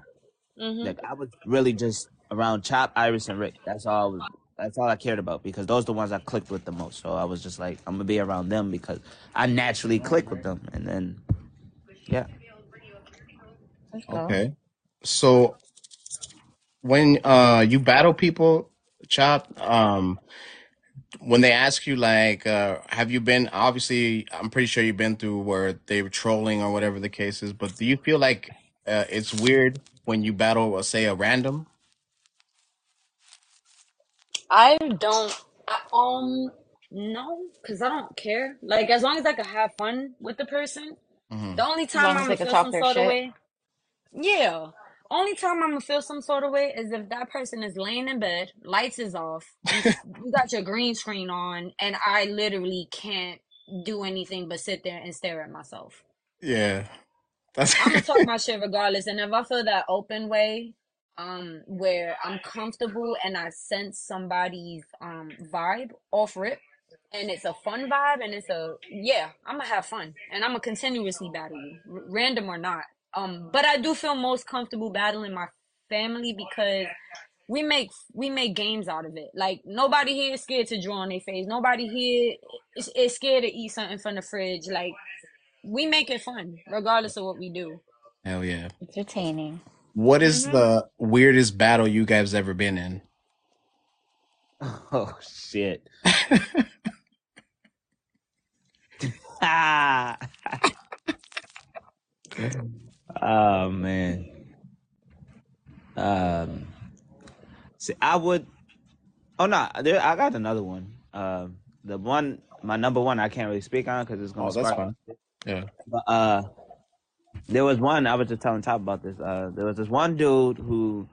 hmm Like I was really just around Chop, Iris, and Rick. That's all I was. That's all I cared about because those are the ones I clicked with the most. So I was just like, I'm gonna be around them because I naturally click with them. And then, yeah, Okay. So when uh you battle people, Chop, um when they ask you like uh have you been obviously I'm pretty sure you've been through where they were trolling or whatever the case is, but do you feel like uh, it's weird when you battle uh, say a random? I don't. I, um, no, because I don't care. Like as long as I can have fun with the person. hmm The only As time long I'm as they gonna can feel talk some their sort of shit. way, yeah. Only time I'm gonna feel some sort of way is if that person is laying in bed, lights is off, (laughs) you, got your green screen on, and I literally can't do anything but sit there and stare at myself. Yeah. That's I'm gonna talk (laughs) my shit regardless, and if I feel that open way, um, where I'm comfortable and I sense somebody's um vibe off rip, and it's a fun vibe, and it's a yeah, I'm gonna have fun, and I'm gonna continuously battle you, r- random or not. Um, but I do feel most comfortable battling my family because we make we make games out of it. Like nobody here is scared to draw on their face. Nobody here is, is scared to eat something from the fridge. Like we make it fun, regardless of what we do. Hell yeah. Entertaining. What is hmm the weirdest battle you guys ever been in? (laughs) oh shit. Ah, (laughs) (laughs) oh man. Um, see, I would. Oh no, there. I got another one. Um, the one, my number one, I can't really speak on because it's gonna Oh, that's fine. Yeah. But uh, there was one I was just telling Top about this. Uh, there was this one dude who,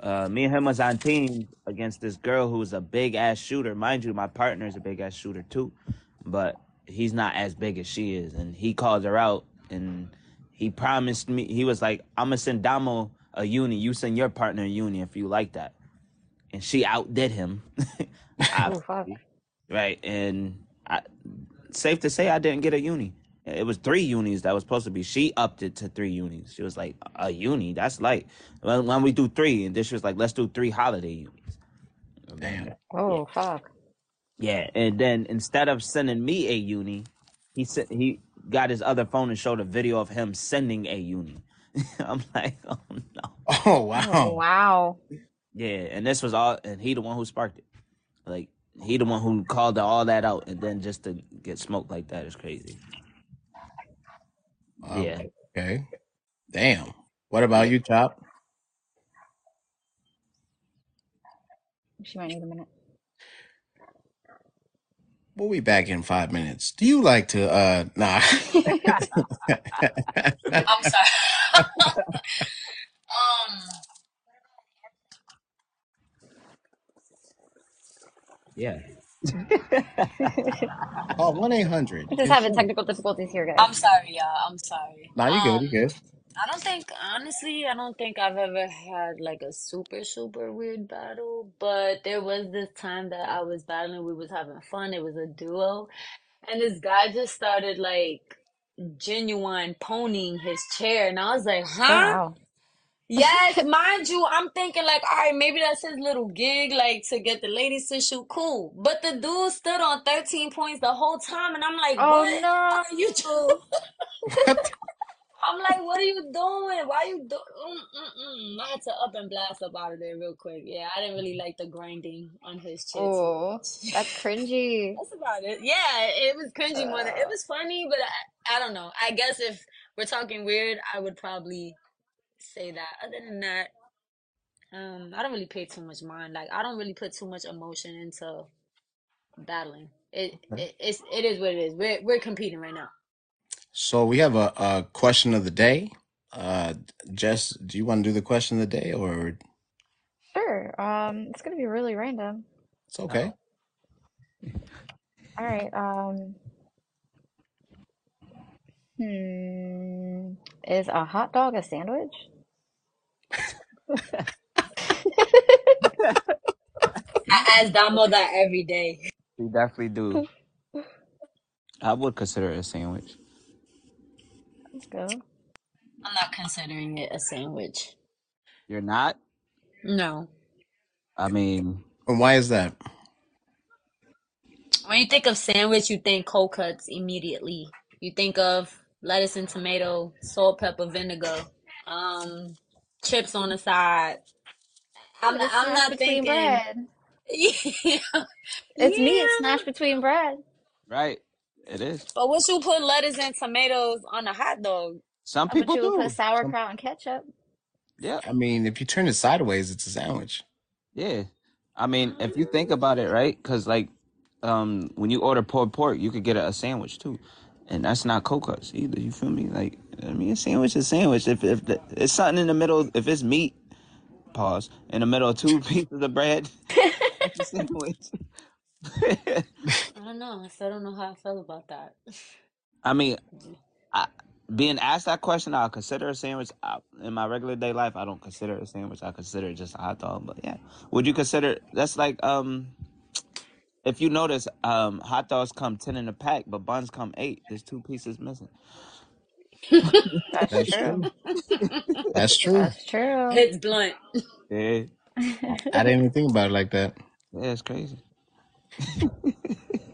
uh, me and him was on team against this girl who was a big ass shooter. Mind you, my partner is a big ass shooter too, but he's not as big as she is. And he called her out, and he promised me he was like, "I'm gonna send Dahmoe a uni. You send your partner a uni if you like that." And she outdid him, (laughs) Oh right? And I, safe to say, I didn't get a uni. It was three unis that was supposed to be. She upped it to three unis. She was like, a uni? That's light. Well, when we do three, and then she was like, let's do three holiday unis. And then, Damn. Oh, yeah, Oh fuck. yeah. And then instead of sending me a uni, he said he got his other phone and showed a video of him sending a uni. (laughs) I'm like, oh no. Oh Oh wow. wow. Yeah, and this was all, and he the one who sparked it. Like he the one who called all that out, and then just to get smoked like that is crazy. Um, yeah. Okay. Okay. Damn. What about you, Chop? She might need a minute. We'll be back in five minutes. Do you like to? uh Nah. (laughs) I'm sorry. um. Yeah. oh, We're just having technical difficulties here, guys. I'm sorry, y'all. I'm sorry. Nah, you good. You um, good. I don't think, honestly, I don't think I've ever had like a super, super weird battle, but there was this time that I was battling, we was having fun. It was a duo, and this guy just started like genuine ponying his chair, and I was like, huh? wow. Yes, mind you, I'm thinking like, all right, maybe that's his little gig, like to get the ladies to shoot. Cool. But the dude stood on 13 points the whole time, and I'm like, Oh what no. you doing? (laughs) (laughs) What? I'm like, what are you doing? Why you do? Mm, mm, mm. I had to up and blast up out of there real quick. Yeah, I didn't really like the grinding on his chair too Oh, that's cringy. (laughs) That's about it. Yeah, it was cringy more than it was funny, but I, I don't know. I guess if we're talking weird, I would probably say that. Other than that, um, I don't really pay too much mind. Like I don't really put too much emotion into battling. It, it it's it is what it is. We're we're competing right now. So we have a, a question of the day. Uh, Jess, do you want to do the question of the day, or Sure. Um, it's gonna be really random. it's okay? All right. Um, hmm. Is a hot dog a sandwich? (laughs) I ask Dahmoe that every day. We definitely do. I would consider it a sandwich. Let's go. I'm not considering it a sandwich. You're not? No. I mean, And why is that? When you think of sandwich, you think cold cuts immediately. You think of lettuce and tomato, salt, pepper, vinegar, um, chips on the side. I'm it's I'm smashed not between thinking. bread. (laughs) Yeah, It's meat yeah. smashed between bread. right? It is. But once you put lettuce and tomatoes on a hot dog, Some How about people you do. put sauerkraut and ketchup? Yeah, I mean, if you turn it sideways, it's a sandwich. yeah. I mean, if you think about it, right? Because like, um, when you order pulled pork, you could get a, a sandwich too, and that's not cold cuts either. You feel me? Like, I mean, a sandwich is a sandwich. If if the, it's something in the middle, if it's meat, pause in the middle of two (laughs) pieces of bread, (laughs) that's a sandwich. I don't know. I still don't know how I feel about that. (laughs) I mean, I, being asked that question, I'll consider a sandwich. I, in my regular day life, I don't consider it a sandwich. I consider it just a hot dog. But yeah, would you consider that's like um, if you notice, um, hot dogs come ten in a pack, but buns come eight. There's two pieces missing. (laughs) (laughs) That's That's true. true. That's true. That's true. Hits blunt. Yeah, I didn't even think about it like that. yeah, it's crazy.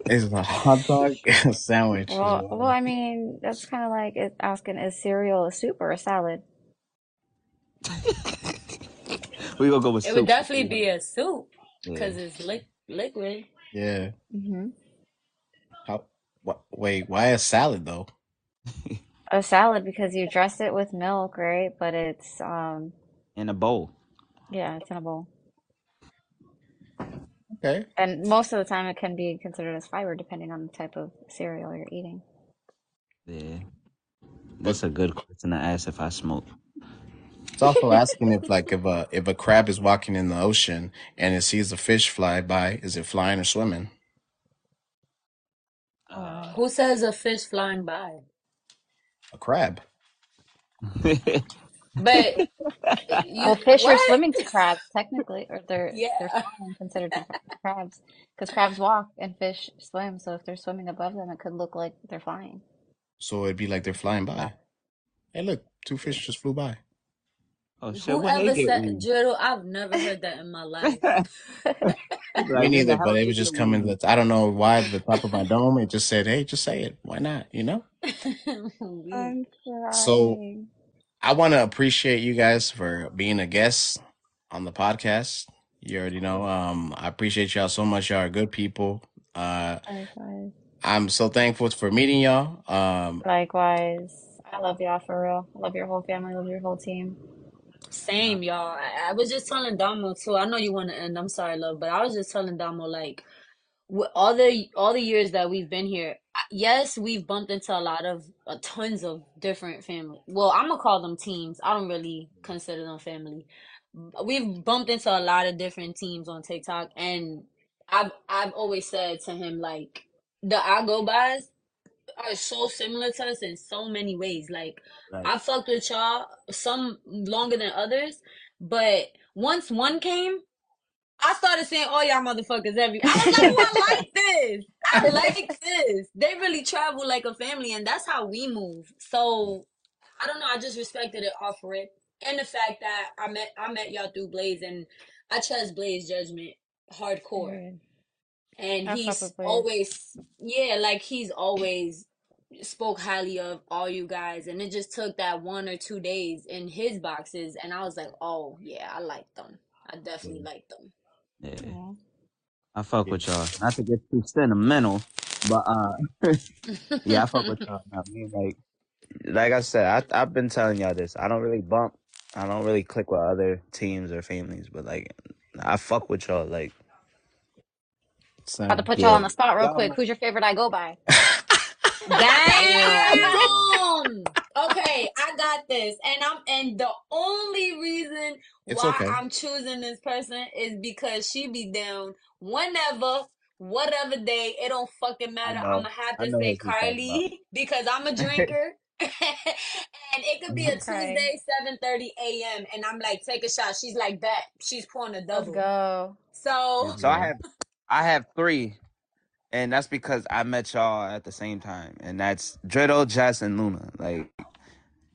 It's a hot dog (laughs) sandwich. Well, well, I mean, that's kind of like it asking, is cereal a soup or a salad? We gonna go with It would soup. definitely be a soup Yeah. because it's li- liquid. Yeah. hmm How? What? Wait. Why a salad though? (laughs) A salad because you dress it with milk, right? But it's um, in a bowl. yeah, it's in a bowl. Okay. And most of the time, it can be considered as fiber depending on the type of cereal you're eating. Yeah, that's a good question to ask if I smoke. It's also asking if, like, if a if a crab is walking in the ocean and it sees a fish fly by, is it flying or swimming? Uh, Who says a fish flying by? A crab. (laughs) But (laughs) you Well, fish are swimming to crabs technically, or they're (laughs) they're considered crabs because crabs walk and fish swim. So if they're swimming above them, it could look like they're flying. So it'd be like they're flying by. Hey, look, two fish just flew by. oh shit, when they Whoever said weird. Jiro, I've never heard that in my life. (laughs) Me Like, neither, but it was just coming. weird? That I don't know why the top of my dome it just said, "Hey, just say it. Why not?" You know. I'm So crying. I want to appreciate you guys for being a guest on the podcast. You already know. Um, I appreciate y'all so much. Y'all are good people. Uh, Likewise. I'm so thankful for meeting y'all. Um, Likewise. I love y'all for real. I love your whole family. I love your whole team. Same, y'all. I, I was just telling Dahmoe too. I know you want to end. I'm sorry, love, but I was just telling Dahmoe like, with all the all the years that we've been here, I- yes, we've bumped into a lot of uh, tons of different family. Well, I'm gonna call them teams. I don't really consider them family. We've bumped into a lot of different teams on TikTok, and I've I've always said to him like the I go bys are so similar to us in so many ways. Like Right. I fucked with y'all some longer than others, but once one came, I started saying, all y'all motherfuckers!" Every I was like, "Oh, "I (laughs) like this. I like this." They really travel like a family, and that's how we move. So I don't know. I just respected it off it, and the fact that I met I met y'all through Blaze, and I trust Blaze judgment hardcore Period. and I he's always yeah like he's always spoke highly of all you guys and it just took that one or two days in his boxes and i was like oh yeah i like them i definitely mm. like them Yeah. Aw. I fuck with y'all. Not to get too sentimental, but uh, (laughs) yeah, I fuck with y'all. I mean, like, like I said, I I've been telling y'all this. I don't really bump. I don't really click with other teams or families, but like, I fuck with y'all. Like, About to Same. put y'all yeah, on the spot real y'all. quick. Who's your favorite I go by? (laughs) damn okay i got this and i'm and the only reason It's why okay. i'm choosing this person is because she be down whenever whatever day it don't fucking matter i'm gonna have to say what you're talking about. carly because i'm a drinker (laughs) (laughs) and it could be a I'm crying. tuesday 7 a.m and i'm like take a shot she's like bet she's pouring a double. Let's go. so So I have, I have three, and that's because I met y'all at the same time, and that's Driddle, Jess, and Luna. Like,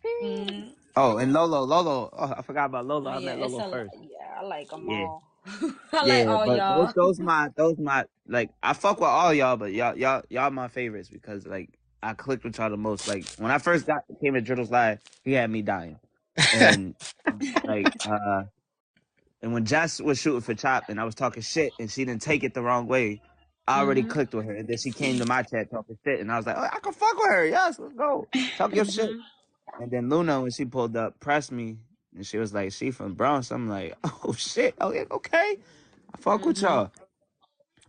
Period. mm, oh, and Lolo, Lolo. Oh, I forgot about Lolo. I yeah met it's Lolo a first. yeah i like them Yeah. all (laughs) i like Yeah, all but those y'all those (laughs) my those my like I fuck with all y'all, but y'all y'all y'all my favorites because like I clicked with y'all the most. Like when I first got came to Driddle's live, he had me dying, and like (laughs) uh and when Jess was shooting for Chop and I was talking shit and she didn't take it the wrong way, I already hmm clicked with her. And then she came to my chat talking shit, and I was like, oh, I can fuck with her. Yes, let's go talk your shit. hmm And then Luna when she pulled up pressed me. And she was like, she from Bronx. I'm like, (laughs) oh shit. Oh yeah, okay. I fuck with hmm y'all.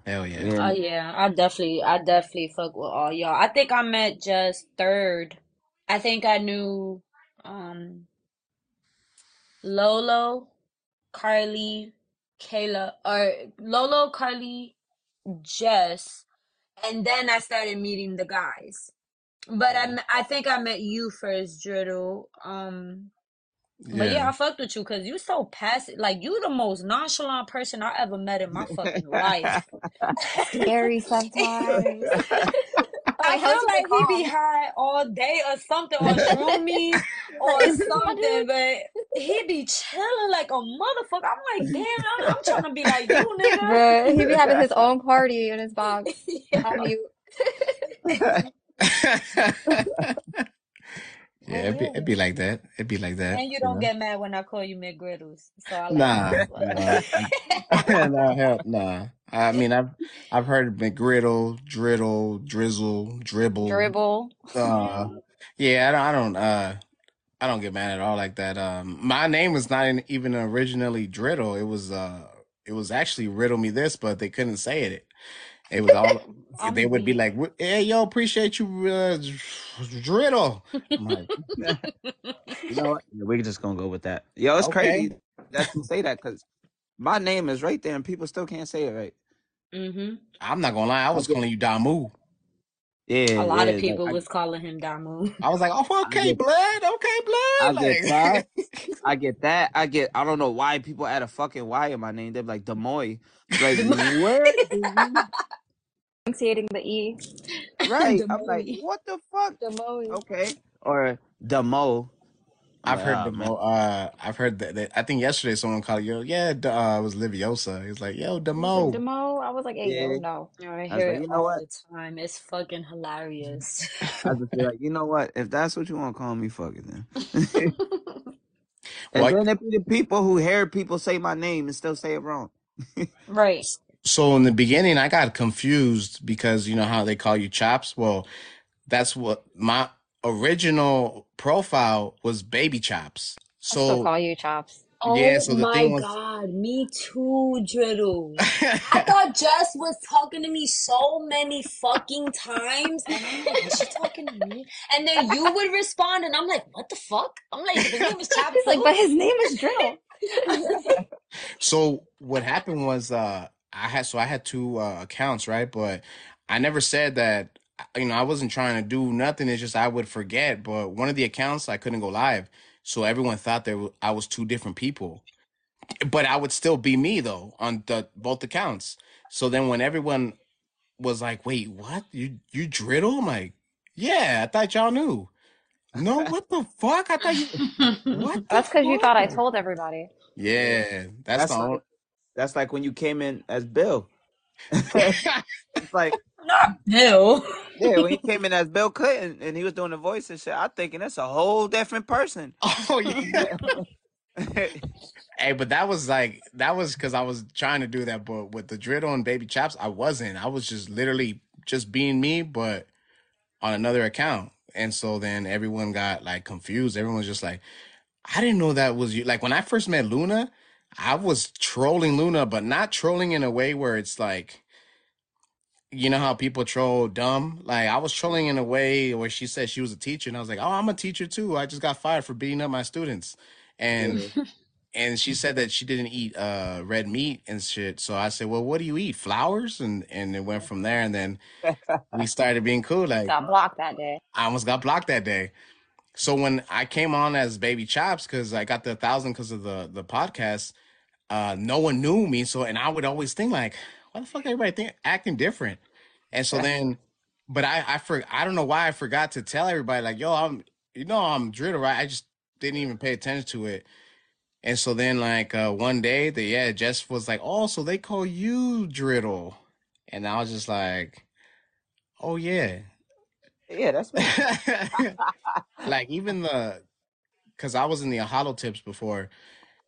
Hell yeah. Yeah. Oh yeah, I definitely, I definitely fuck with all y'all. I think I met just third. I think I knew um Lolo, Carly, Kayla, or Lolo, Carly, Jess, and then I started meeting the guys. But I, I think I met you first, Driddle. Um, but yeah, Yeah. I fucked with you because you so passive. Like you the most nonchalant person I ever met in my (laughs) fucking life. Scary (laughs) sometimes. I'm I like, feel he like so he be high all day or something, or (laughs) shroomies or Like, is this my something, but he be chilling like a motherfucker. I'm like, damn, I'm, I'm trying to be like you, nigga. Bruh, he be having his own party in his box on mute. (laughs) Yeah, it'd be, it'd be like that. It'd be like that, And you you don't know. get mad when I call you McGriddles, so I like Nah, that. nah, (laughs) nah, hell, nah. I mean, I've I've heard McGriddle, Driddle, Drizzle, Dribble. Dribble. Uh, yeah, I don't, I don't, uh, I don't get mad at all like that. Um, my name was not in, even originally Driddle. It was, uh, it was actually Riddle Me This, but they couldn't say it. It was all I'm they would be like, "Hey, yo, appreciate you, uh, Driddle." I'm like, (laughs) You know what? We're just gonna go with that. Yo, it's okay. crazy that you say that because my name is right there and people still can't say it right. Mm-hmm. I'm not gonna lie, I I was get, calling you Damu. yeah, A lot of yeah. Like people I, was calling him Damu. I was like, "Oh, okay, get, blood, okay, blood." I blood." get that. I get that. I get. I don't know why people add a fucking Y in my name. They're like Demoy. Like (laughs) where do? (laughs) Enunciating the E. Right. I'm like, what the fuck? Demoy. Okay. Or Demo. I'm I've heard oh the mo. Uh, I've heard that, that. I think yesterday someone called you. Yeah, d- uh, it was Liviosa. He was like, "Yo, He was Demo." Demo. I was like, hey, Yeah. no. I I was hear like, it you know all what? the time. It's fucking hilarious. (laughs) I just be like, you know what? If that's what you want to call me, fuck it then. and Well, then it be the people who hear people say my name and still say it wrong. Right. so in the beginning, I got confused because you know how they call you Chops. Well, that's what my original profile was, Baby Chops. I still So call you Chops. yeah, Oh so the my thing was, God, me too, Driddle. I (laughs) thought Jess was talking to me so many fucking times, and I'm like, is she talking to me? And then you would respond, and I'm like, what the fuck? I'm like, his name is Chop (laughs) He's like, but his name is (laughs) Driddle. So what happened was, uh, I had so I had two uh, accounts, right? But I never said that. You know, I wasn't trying to do nothing. It's just I would forget. But one of the accounts I couldn't go live, so everyone thought that I was two different people. But I would still be me though on the both accounts. So then when everyone was like, "Wait, what? You you driddle?" I'm like, "Yeah, I thought y'all knew." No, what the fuck? I thought you what That's because you thought I told everybody. Yeah, that's That's the like only. that's like when you came in as Bill. (laughs) it's like not Bill. yeah, when he came in as Bill Clinton and he was doing the voice and shit, I'm thinking that's a whole different person. (laughs) oh yeah. (laughs) Hey, but that was like that was because I was trying to do that, but with the driddle and baby chops, I wasn't. I was just literally just being me, but on another account. And so then everyone got like confused. Everyone was just like, I didn't know that was you. Like when I first met Luna, I was trolling Luna, but not trolling in a way where it's like, you know how people troll dumb? Like I was trolling in a way where she said she was a teacher, and I was like, Oh, I'm a teacher too. I just got fired for beating up my students. And. (laughs) and she said that she didn't eat uh red meat and shit. So I said, Well, what do you eat? Flowers? And and it went from there. And then (laughs) we started being cool. Like Got blocked that day. I almost got blocked that day. So when I came on as Baby Chops, because I got the thousand because of the the podcast, uh, no one knew me. So and I would always think like, why the fuck everybody think acting different? And so then, but I I for I don't know why I forgot to tell everybody like, yo, I'm you know I'm Driddle, right? I just didn't even pay attention to it. And so then like uh one day the yeah, Jess was like, Oh, so they call you Driddle. And I was just like, Oh yeah. yeah, that's me. (laughs) like even the because I was in the hollow tips before,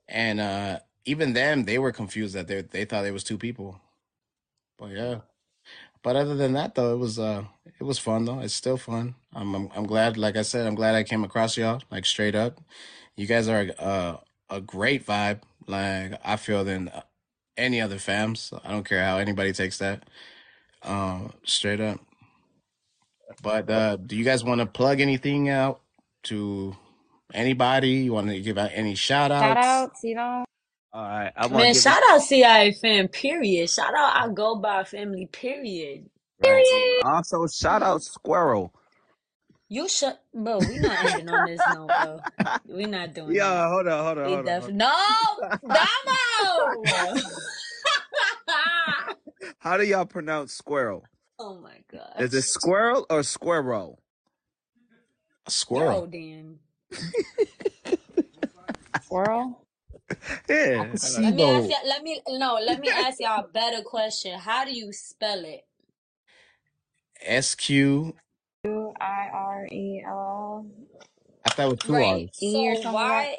and uh even them they were confused that they they thought it was two people. But yeah. But other than that though, it was uh it was fun though. It's still fun. I'm I'm, I'm glad, like I said, I'm glad I came across y'all like straight up. You guys are uh, a great vibe. Like I feel than uh, any other fams. I don't care how anybody takes that. Um, straight up. But uh, do you guys want to plug anything out to anybody? You want to give out any shout outs? Shout outs? outs, you know. All right, I Man, to give shout out CIA fam, period. Shout out I Go By family, period. right. Also, shout out Squirrel. You shut, bro. We not ending on this note, bro. We not doing Yo, that. hold on, hold on, We hold on. no, Dahmoe. (laughs) How do y'all pronounce squirrel? (laughs) oh my god. Is it squirrel or squirrel? A You're squirrel. Odin. (laughs) Squirrel. Yeah. Let me ask though, y'all. Let me no. Let me ask y'all a better question. How do you spell it? S Q. U I R E L I thought it was two Right. R's. E or So something like why?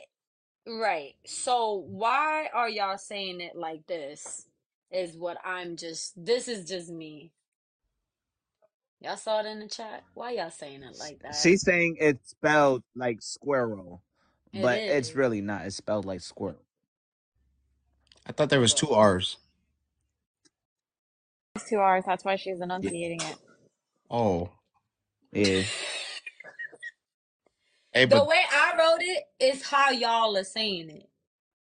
Right. So why are y'all saying it like this? Is what I'm just. This is just me. Y'all saw it in the chat. Why y'all saying it like that? She's saying it's spelled like squirrel, It but it's is. really not. It's spelled like squirrel. I thought there was two R's. It's two R's. That's why she's Yeah. enunciating it. Oh, Yeah. hey, The but way I wrote it is how y'all are saying it.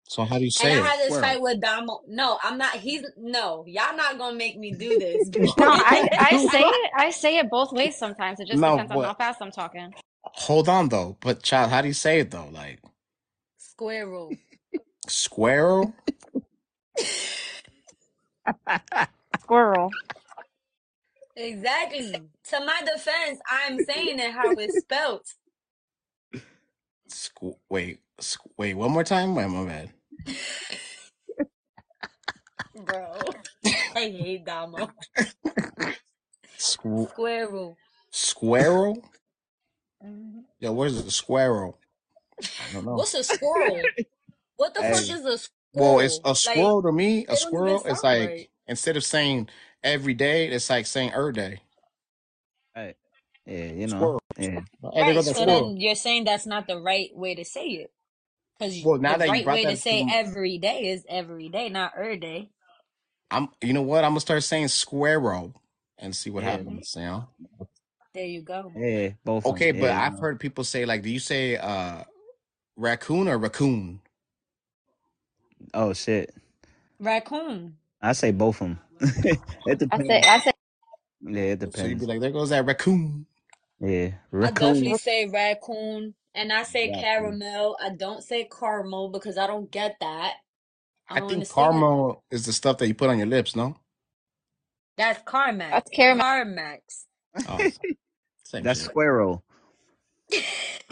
so how do you And say I it? had this Squirrel. fight with Dahmoe. No, I'm not. He's no. Y'all not gonna make me do this. (laughs) No, I I (laughs) say (laughs) it I say it both ways sometimes. It just No, depends on how but fast I'm talking. hold on though. But child, how do you say it though? Like Squirrel. squirrel? Squirrel. Exactly. (laughs) To my defense, I'm saying it how it's spelled. Squ- wait, squ- wait, one more time. Wait, my bad. (laughs) Bro. I hate Dahmoe. Squ- Squirrel. squirrel? Mhm. Yo, where's the squirrel? I don't know. What's a squirrel? What the fuck is a squirrel? Well, it's a Like, squirrel to me. A it don't even squirrel is like right. instead of saying every day, it's like saying er day. Right. Yeah, you know. Squirrel. Yeah. Right. the So squirrel. then you're saying that's not the right way to say it. Because Well, now the that you right brought way to that say to, every day is every day, not er day. I'm. You know what? I'm gonna start saying squirrel and see what Yeah. happens. You know. There you go. Yeah. Both Okay, them. but Yeah, I've know. heard people say like, do you say uh raccoon or raccoon? Oh shit. Raccoon. I say both of them. It I say, I say, Yeah, it depends. So you'd depends. be like, there goes that raccoon. Yeah, raccoon. I definitely raccoon. say raccoon and I say Raccoon. caramel. I don't say caramel because I don't get that. I I think caramel is the stuff that you put on your lips, no? That's Carmax. that's caramel. Carmax. Oh, (laughs) same That's shit. squirrel. (laughs) (laughs)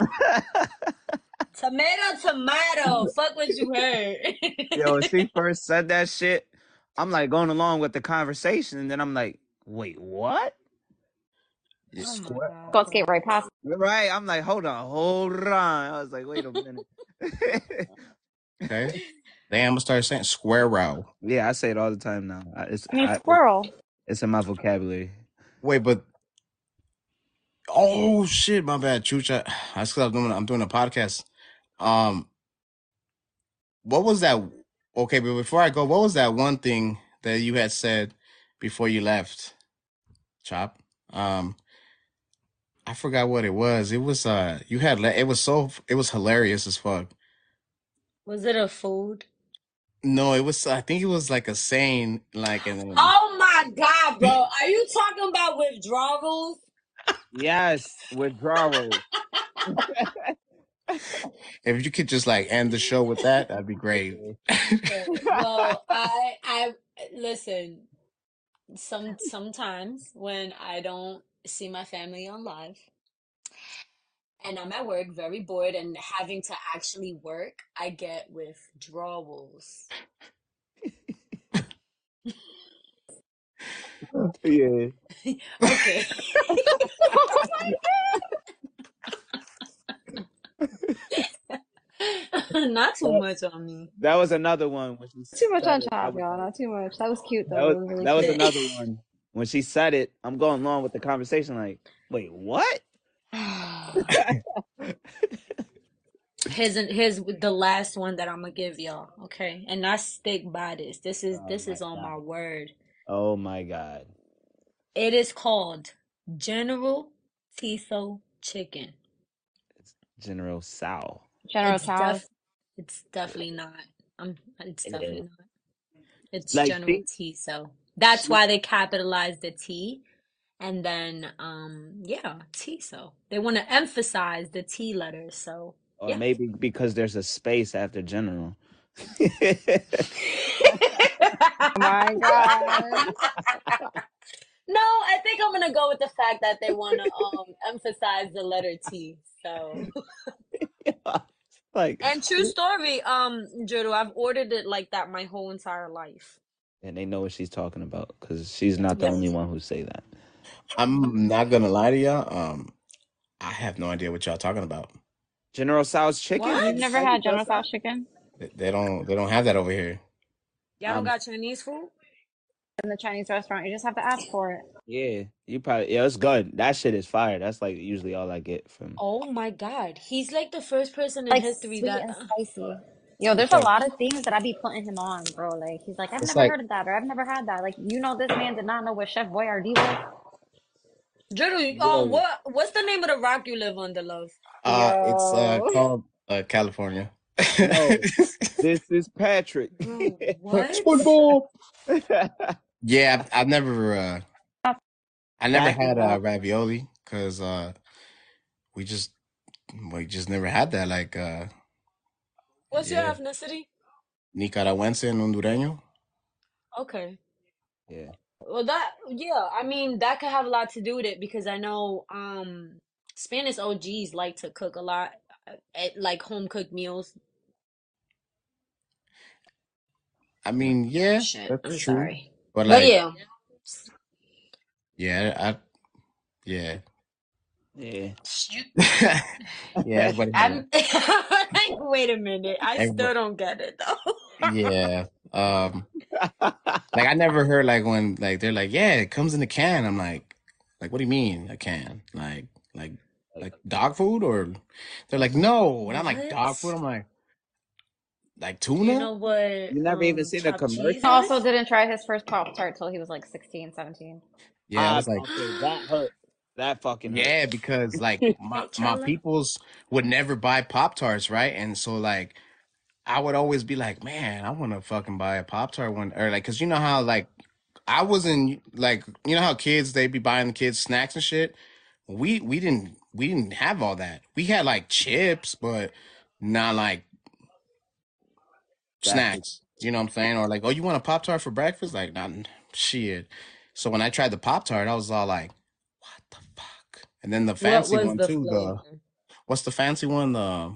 Tomato, tomato. Fuck what you heard. Yo, when she first said that shit, I'm like going along with the conversation, and then I'm like, wait, what? Yeah. oh my Square. Go skate right past. Right? I'm like, hold on, hold on. I was like, wait a minute. Okay. (laughs) Damn, I'm gonna start saying square row. yeah, I say it all the time now. It's I mean, I, squirrel. it's in my vocabulary. Wait, but oh shit, my bad, Chucha. (sighs) That's because I'm doing I'm doing a podcast. Um, what was that? Okay, but before I go, what was that one thing that you had said before you left, Chop? Um, I forgot what it was. It was uh, you had le- it was so it was hilarious as fuck. Was it a food? No, it was. I think it was like a saying, like and Oh my god, bro. (laughs) Are you talking about withdrawals? Yes, withdrawal. (laughs) if you could just like end the show with that, that'd be great. Okay. Well, I I listen. Some sometimes when I don't see my family on live and I'm at work very bored and having to actually work, I get withdrawals. (laughs) yeah. (laughs) Okay. (laughs) (laughs) Not too much on me. That was another one when she Too much on it. That Chop, was, y'all. Not too much. That was cute that though. was, was really that was another (laughs) one. When she said it, I'm going along with the conversation. Like, wait, what? (sighs) his an, here's the last one that I'm gonna give y'all, okay? And I stick by this. This is Oh this is on my word. Oh my god. It is called General Tso chicken. General Sal. General It's Tso's. def it's definitely not. Um, it's Yeah. definitely not. It's Like General she, Tso. That's why they capitalized the T, and then um, yeah, Tso. They want to emphasize the T letters. So or yeah. maybe because there's a space after general. Oh (laughs) my god. (laughs) No, I think I'm gonna go with the fact that they want to um emphasize the letter T. So, (laughs) (laughs) like, and true story, um, Jodo, I've ordered it like that my whole entire life. and they know what she's talking about because she's not the Yes. only one who say that. I'm not gonna lie to y'all. Um, I have no idea what y'all talking about. General Sal's chicken. What? You've never had General does? Tso's chicken? They they don't they don't have that over here. Y'all don't Um, got Chinese food? In the Chinese restaurant, you just have to ask for it. Yeah, you probably yeah, it's good. That shit is fire. That's like usually all I get from. Oh my God, he's like the first person in Like history sweet that. and (laughs) spicy. Yo, there's a lot of things that I be putting him on, bro. Like he's like, I've It's never like heard of that, or I've never had that. Like, you know, this man did not know what Chef Boyardee was. Jodo, oh, Yo, what what's the name of the rock you live under, love? uh, it's uh Yo. (laughs) called uh California. no, (laughs) this is Patrick. Bro, what? SpongeBob. Yeah, I've, I've never uh I never had uh ravioli because uh we just we just never had that. Like uh What's your yeah, ethnicity? Nicaragüense and Hondureño. Okay. Yeah. Well, that yeah, I mean that could have a lot to do with it because I know um Spanish OGs like to cook a lot, uh, at, like home cooked meals. I mean, yeah, Shit, that's I'm true. sorry, But but like, yeah, yeah, I yeah. Yeah. (laughs) yeah, (laughs) everybody has I'm (laughs) like, wait a minute, I still don't get it though. yeah. Um like I never heard like when like they're like, yeah, it comes in a can. I'm like, like what do you mean a can? Like like like dog food or they're like, no. And I'm like, dog food? I'm like, like You tuna? know what You never even um seen a commercial? He also didn't try his first Pop Tart till he was like 16, 17. Yeah, I was like, okay, that hurt. That fucking hurt. yeah, because like (laughs) my my peoples would never buy Pop Tarts, right? And so like I would always be like, man, I want to fucking buy a Pop Tart one, or like, cause you know how like I wasn't like, you know how kids they be buying the kids snacks and shit. We we didn't we didn't have all that. We had like chips, but not like snacks. You know what I'm saying? Or like, oh, you want a Pop Tart for breakfast? Like, not shit. So when I tried the Pop Tart, I was all like, what the fuck? And then the fancy one the too. The flavor? what's the fancy one? The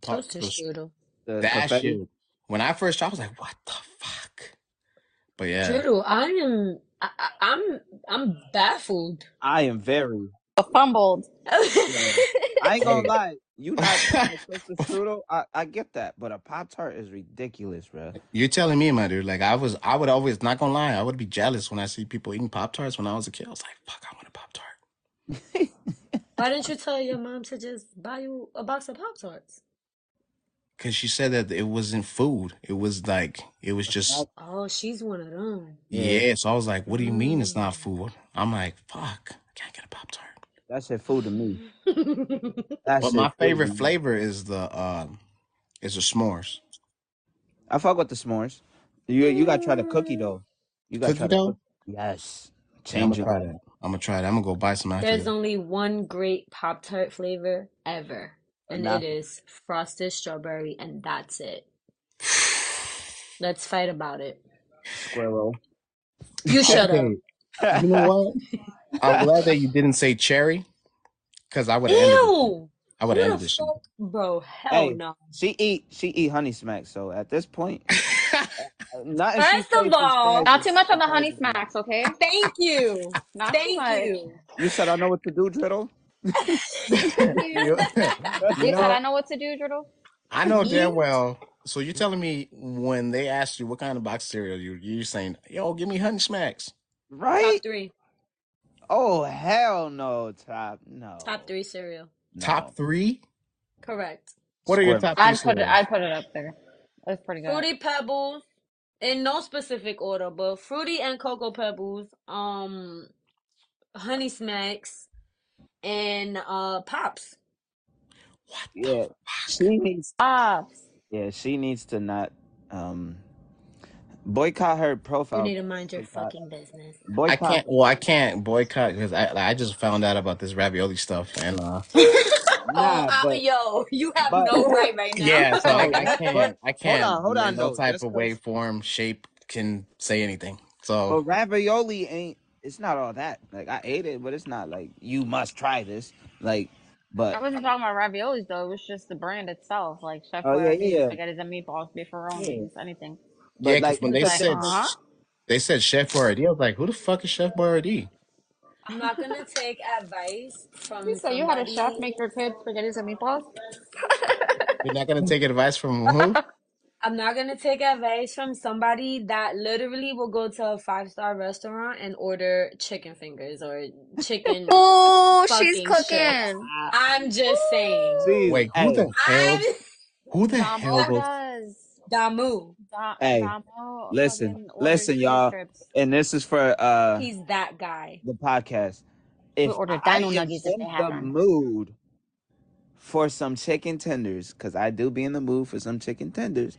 pop, Toaster the, strudel. the that confetti. shit. When I first tried, I was like, what the fuck? But yeah, Strudel, I am, I, I- I'm, I'm baffled. I am very. Fumbled. Yo, I ain't gonna hey, lie. You not (laughs) trying to toast the strudel? I, I get that, but a pop tart is ridiculous, bro. you're telling me, my dude. Like I was, I would always not gonna lie. I would be jealous when I see people eating Pop Tarts. When I was a kid, I was like, fuck, I want a Pop Tart. (laughs) Why didn't you tell your mom to just buy you a box of Pop Tarts? Cause she said that it wasn't food. It was like it was just Oh, she's one of them. Yeah, yeah. So I was like, what do you mean it's not Mm. food? I'm like, fuck, I can't get a Pop Tart. That shit food to me. (laughs) That But shit my food to favorite me. flavor is the um is the s'mores. I fuck with the s'mores. You you gotta try the cookie though. You gotta try Cookie the dough? cookie. Yes, Yeah, I'm change gonna it. try that. I'm gonna try that. I'm gonna go buy some after There's this. only one great Pop Tart flavor ever, and Nah, it is frosted strawberry, and that's it. (sighs) Let's fight about it. squirrel. You (laughs) shut up. Okay, you know what? (laughs) I'm glad that (laughs) you didn't say cherry, because I would have ended. Ew! I would Who have the ended this shit. fuck? Bro, hell Hey, no. she eat she eat honey smacks. So at this point, (laughs) nothing she First say of all, Not too much on the honey smacks, okay? (laughs) thank you. Not too Thank much. you. You said I know what to do, Driddle. You. you, you You said I know, know what to do, Driddle. I know damn well. So you're telling me when they asked you what kind of box cereal you you're saying, yo, give me honey smacks. Top Right? three. Oh hell no, top no Top three cereal. no Top three? Correct. What are your squirrel. top three I'd put it. cereals? I'd put it up there. That's pretty good. Fruity Pebbles, in no specific order, but Fruity and Cocoa Pebbles, um, Honey Smacks, and uh Pops. What Yeah, the she needs. Pops. Yeah, she needs to not um boycott her profile. You need to mind your Boycott. fucking business. I Boycott. can't. Well, I can't boycott because I I just found out about this ravioli stuff and uh (laughs) Oh, Nah, but yo, you have but no (laughs) right right now. yeah. So no, I (laughs) but can't I hold can't on, hold on in no though. type Just of cause way, form, shape can say anything. So but So ravioli ain't. It's not all that. Like I ate it, but it's not like you must try this. Like, but I but wasn't talking about raviolis though. It was just the brand itself, like Chef oh yeah, Boyardee, yeah, spaghettis and meatballs, yeah. beefaronis, anything. Yeah, But because like when they like, said uh huh. they said Chef Boyardee, I was like, who the fuck is Chef Boyardee? I'm not gonna take advice from So you had a chef make your kids spaghettis and meatballs? (laughs) You're not gonna take advice from who? I'm not gonna take advice from somebody that literally will go to a five star restaurant and order chicken fingers or chicken (laughs) Oh, she's fucking shit. cooking. I, I'm just saying. see, Wait, who the hell? I'm Who the hell Dahmoe goes? does. Dahmoe. Da- hey, Dahmoe listen, listen, y'all, trips. and this is for uh He's that guy. the podcast. We If order I dino am nuggets if in they have the them. mood for some chicken tenders, because I do be in the mood for some chicken tenders,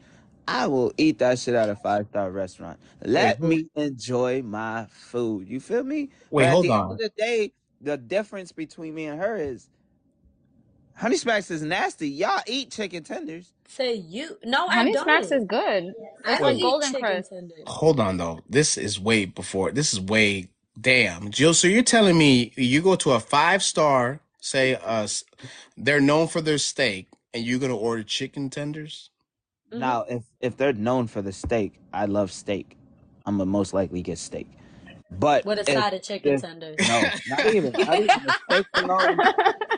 I will eat that shit at a five star restaurant. Let who? me enjoy my food. You feel me? But Wait, at hold the end of on. the day, the difference between me and her is Honey Smacks is nasty. Y'all eat chicken tenders. Say you. No, Honey Smacks don't. is good. I It's like eat Golden chicken tenders. hold on though. This is way before. This is way damn, Jill. So you're telling me you go to a five star, say us, they're known for their steak, and you're gonna order chicken tenders? hmm Now, if if they're known for the steak, I love steak. I'm gonna most likely get steak. But With a if side of chicken if tenders. no, not even, not even the steak alone.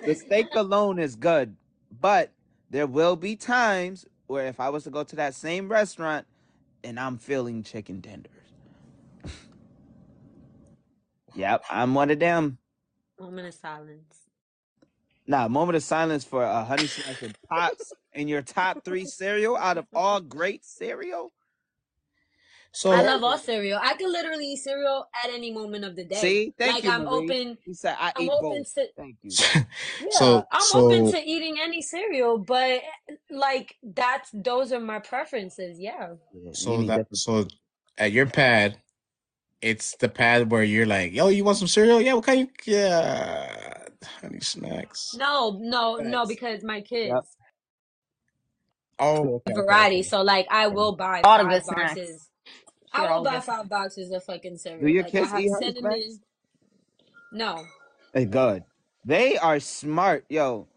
The steak alone is good, but there will be times where if I was to go to that same restaurant and I'm feeling chicken tenders, yep, I'm one of them. Moment of silence. Now, moment of silence for a honey (laughs) and pops in your top three cereal out of all great cereal. So I love all cereal. I could literally eat cereal at any moment of the day. See, thank like you, I'm Marie. open. He said I I'm eat open both. to Thank you. (laughs) yeah. so I'm so open to eating any cereal, but like that's those are my preferences. Yeah. Yeah, so that so at your pad, it's the pad where you're like, yo, you want some cereal? Yeah, what kind? You, yeah, honey snacks. No, no, no, because my Yep. kids Oh, okay, okay, variety. okay. So like I will buy All of the five snacks. boxes. She got I all will buy good five boxes of fucking cereal. Do cereal. your Like I kids have eat honey smacks? cinnamon. No. Hey, good. They are smart, yo.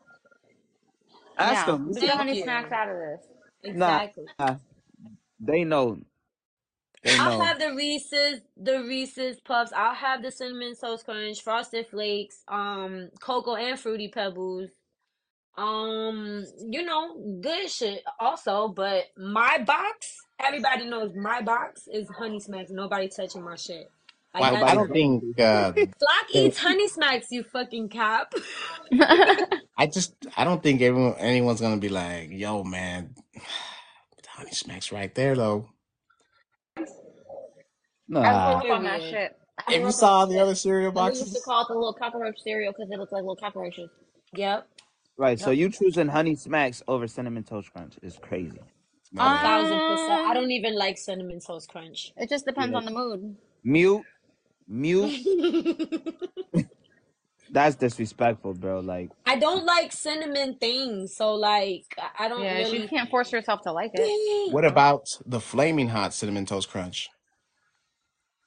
Ask Yeah, them. leave the Thank honey snacks out of this. Exactly. nah, they know. They I'll have the Reese's, the Reese's Puffs. I'll have the cinnamon toast crunch, frosted flakes, um, cocoa and fruity pebbles. Um, you know, good shit also. But my box, everybody knows my box is Honey Smacks. Nobody touching my shit. Like Well, I don't think uh, (laughs) Flock the- eats Honey Smacks. You fucking cap. (laughs) I just I don't think everyone anyone's gonna be like, yo, man, the (sighs) honey smacks right there though. I Nah. grew up on that shit. I If you saw the shit. other cereal And we used to call it the little cockroach cereal because it looked like little cockroaches. Yep. Right, so you choosing Honey Smacks over Cinnamon Toast Crunch is crazy. No, that- Thousand percent. I Um, don't even like cinnamon toast crunch. it just depends Yeah. on the mood. Mute, mute. (laughs) (laughs) That's disrespectful, bro. Like, I don't like cinnamon things, so like I I don't Yeah, you really. can't force yourself to like it. what about the flaming hot cinnamon toast crunch?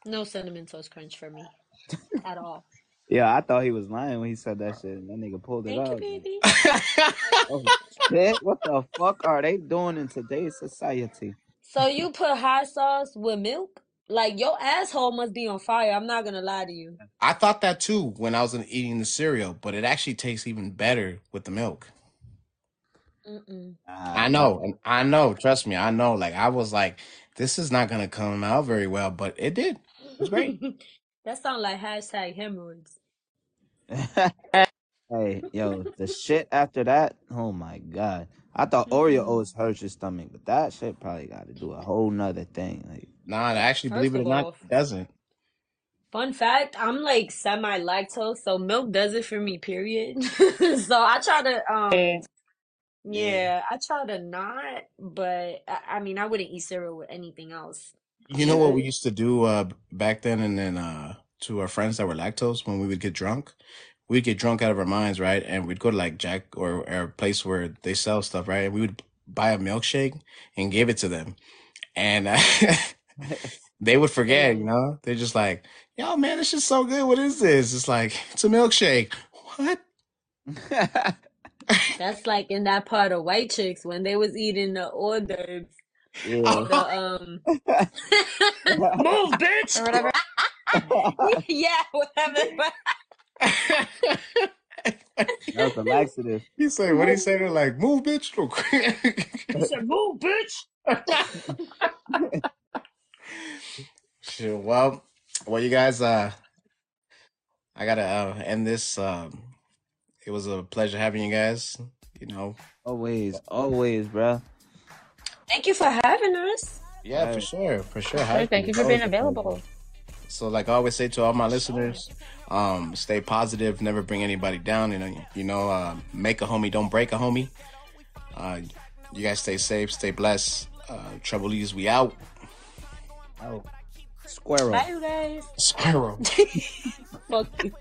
No cinnamon toast crunch for me (laughs) at all. Yeah, I thought he was lying when he said that shit. and That nigga pulled it Thank you, up. baby. (laughs) Oh shit! What the fuck are they doing in today's society? So you put hot sauce with milk? Like your asshole must be on fire. I'm not gonna lie to you. I thought that too when I was eating the cereal, but it actually tastes even better with the milk. Mm-mm. Ah, I know, and I know. Trust me, I know. Like I was like, this is not gonna come out very well, but it did. It was great. (laughs) that sounds like hashtag hemorrhoids. (laughs) hey, yo, the shit after that. Oh my god! I thought Oreo Mm-mm. O's hurt your stomach, but that shit probably got to do a whole nother thing. Like, Nah, actually, First believe it or of not, all, it doesn't. fun fact, I'm like semi lactose, so milk does it for me, period. (laughs) so I try to um Yeah. yeah, I try to not, but I, I mean I wouldn't eat cereal with anything else. You know what we used to do uh back then and then uh to our friends that were lactose when we would get drunk? We'd get drunk out of our minds, right? And we'd go to like Jack or, or a place where they sell stuff, right? And we would buy a milkshake and give it to them. And uh, (laughs) they would forget, you know? They're just like, yo, man, this shit's so good. What is this? It's like, it's a milkshake. What? (laughs) That's like in that part of white chicks when they was eating the hors d'oeuvres. Yeah. The um (laughs) move, bitch. Or whatever. (laughs) yeah, whatever. That was a laxative. (laughs) He say, what he say? They're like, move, bitch. He said, "Move, bitch." Sure. Well, well, you guys, uh, I gotta uh, end this. Um, it was a pleasure having you guys. You know, Always, always, bro. Thank you for having us. yeah, for sure, for sure. Sure, thank you for being always a pleasure. available. So, like I always say to all my listeners, um, stay positive, never bring anybody down. You know, you know, uh, make a homie, don't break a homie. Uh, you guys stay safe, stay blessed. Uh, Trouble we out. Oh, squirrel. Bye, you guys. Squirrel. (laughs) Fuck you.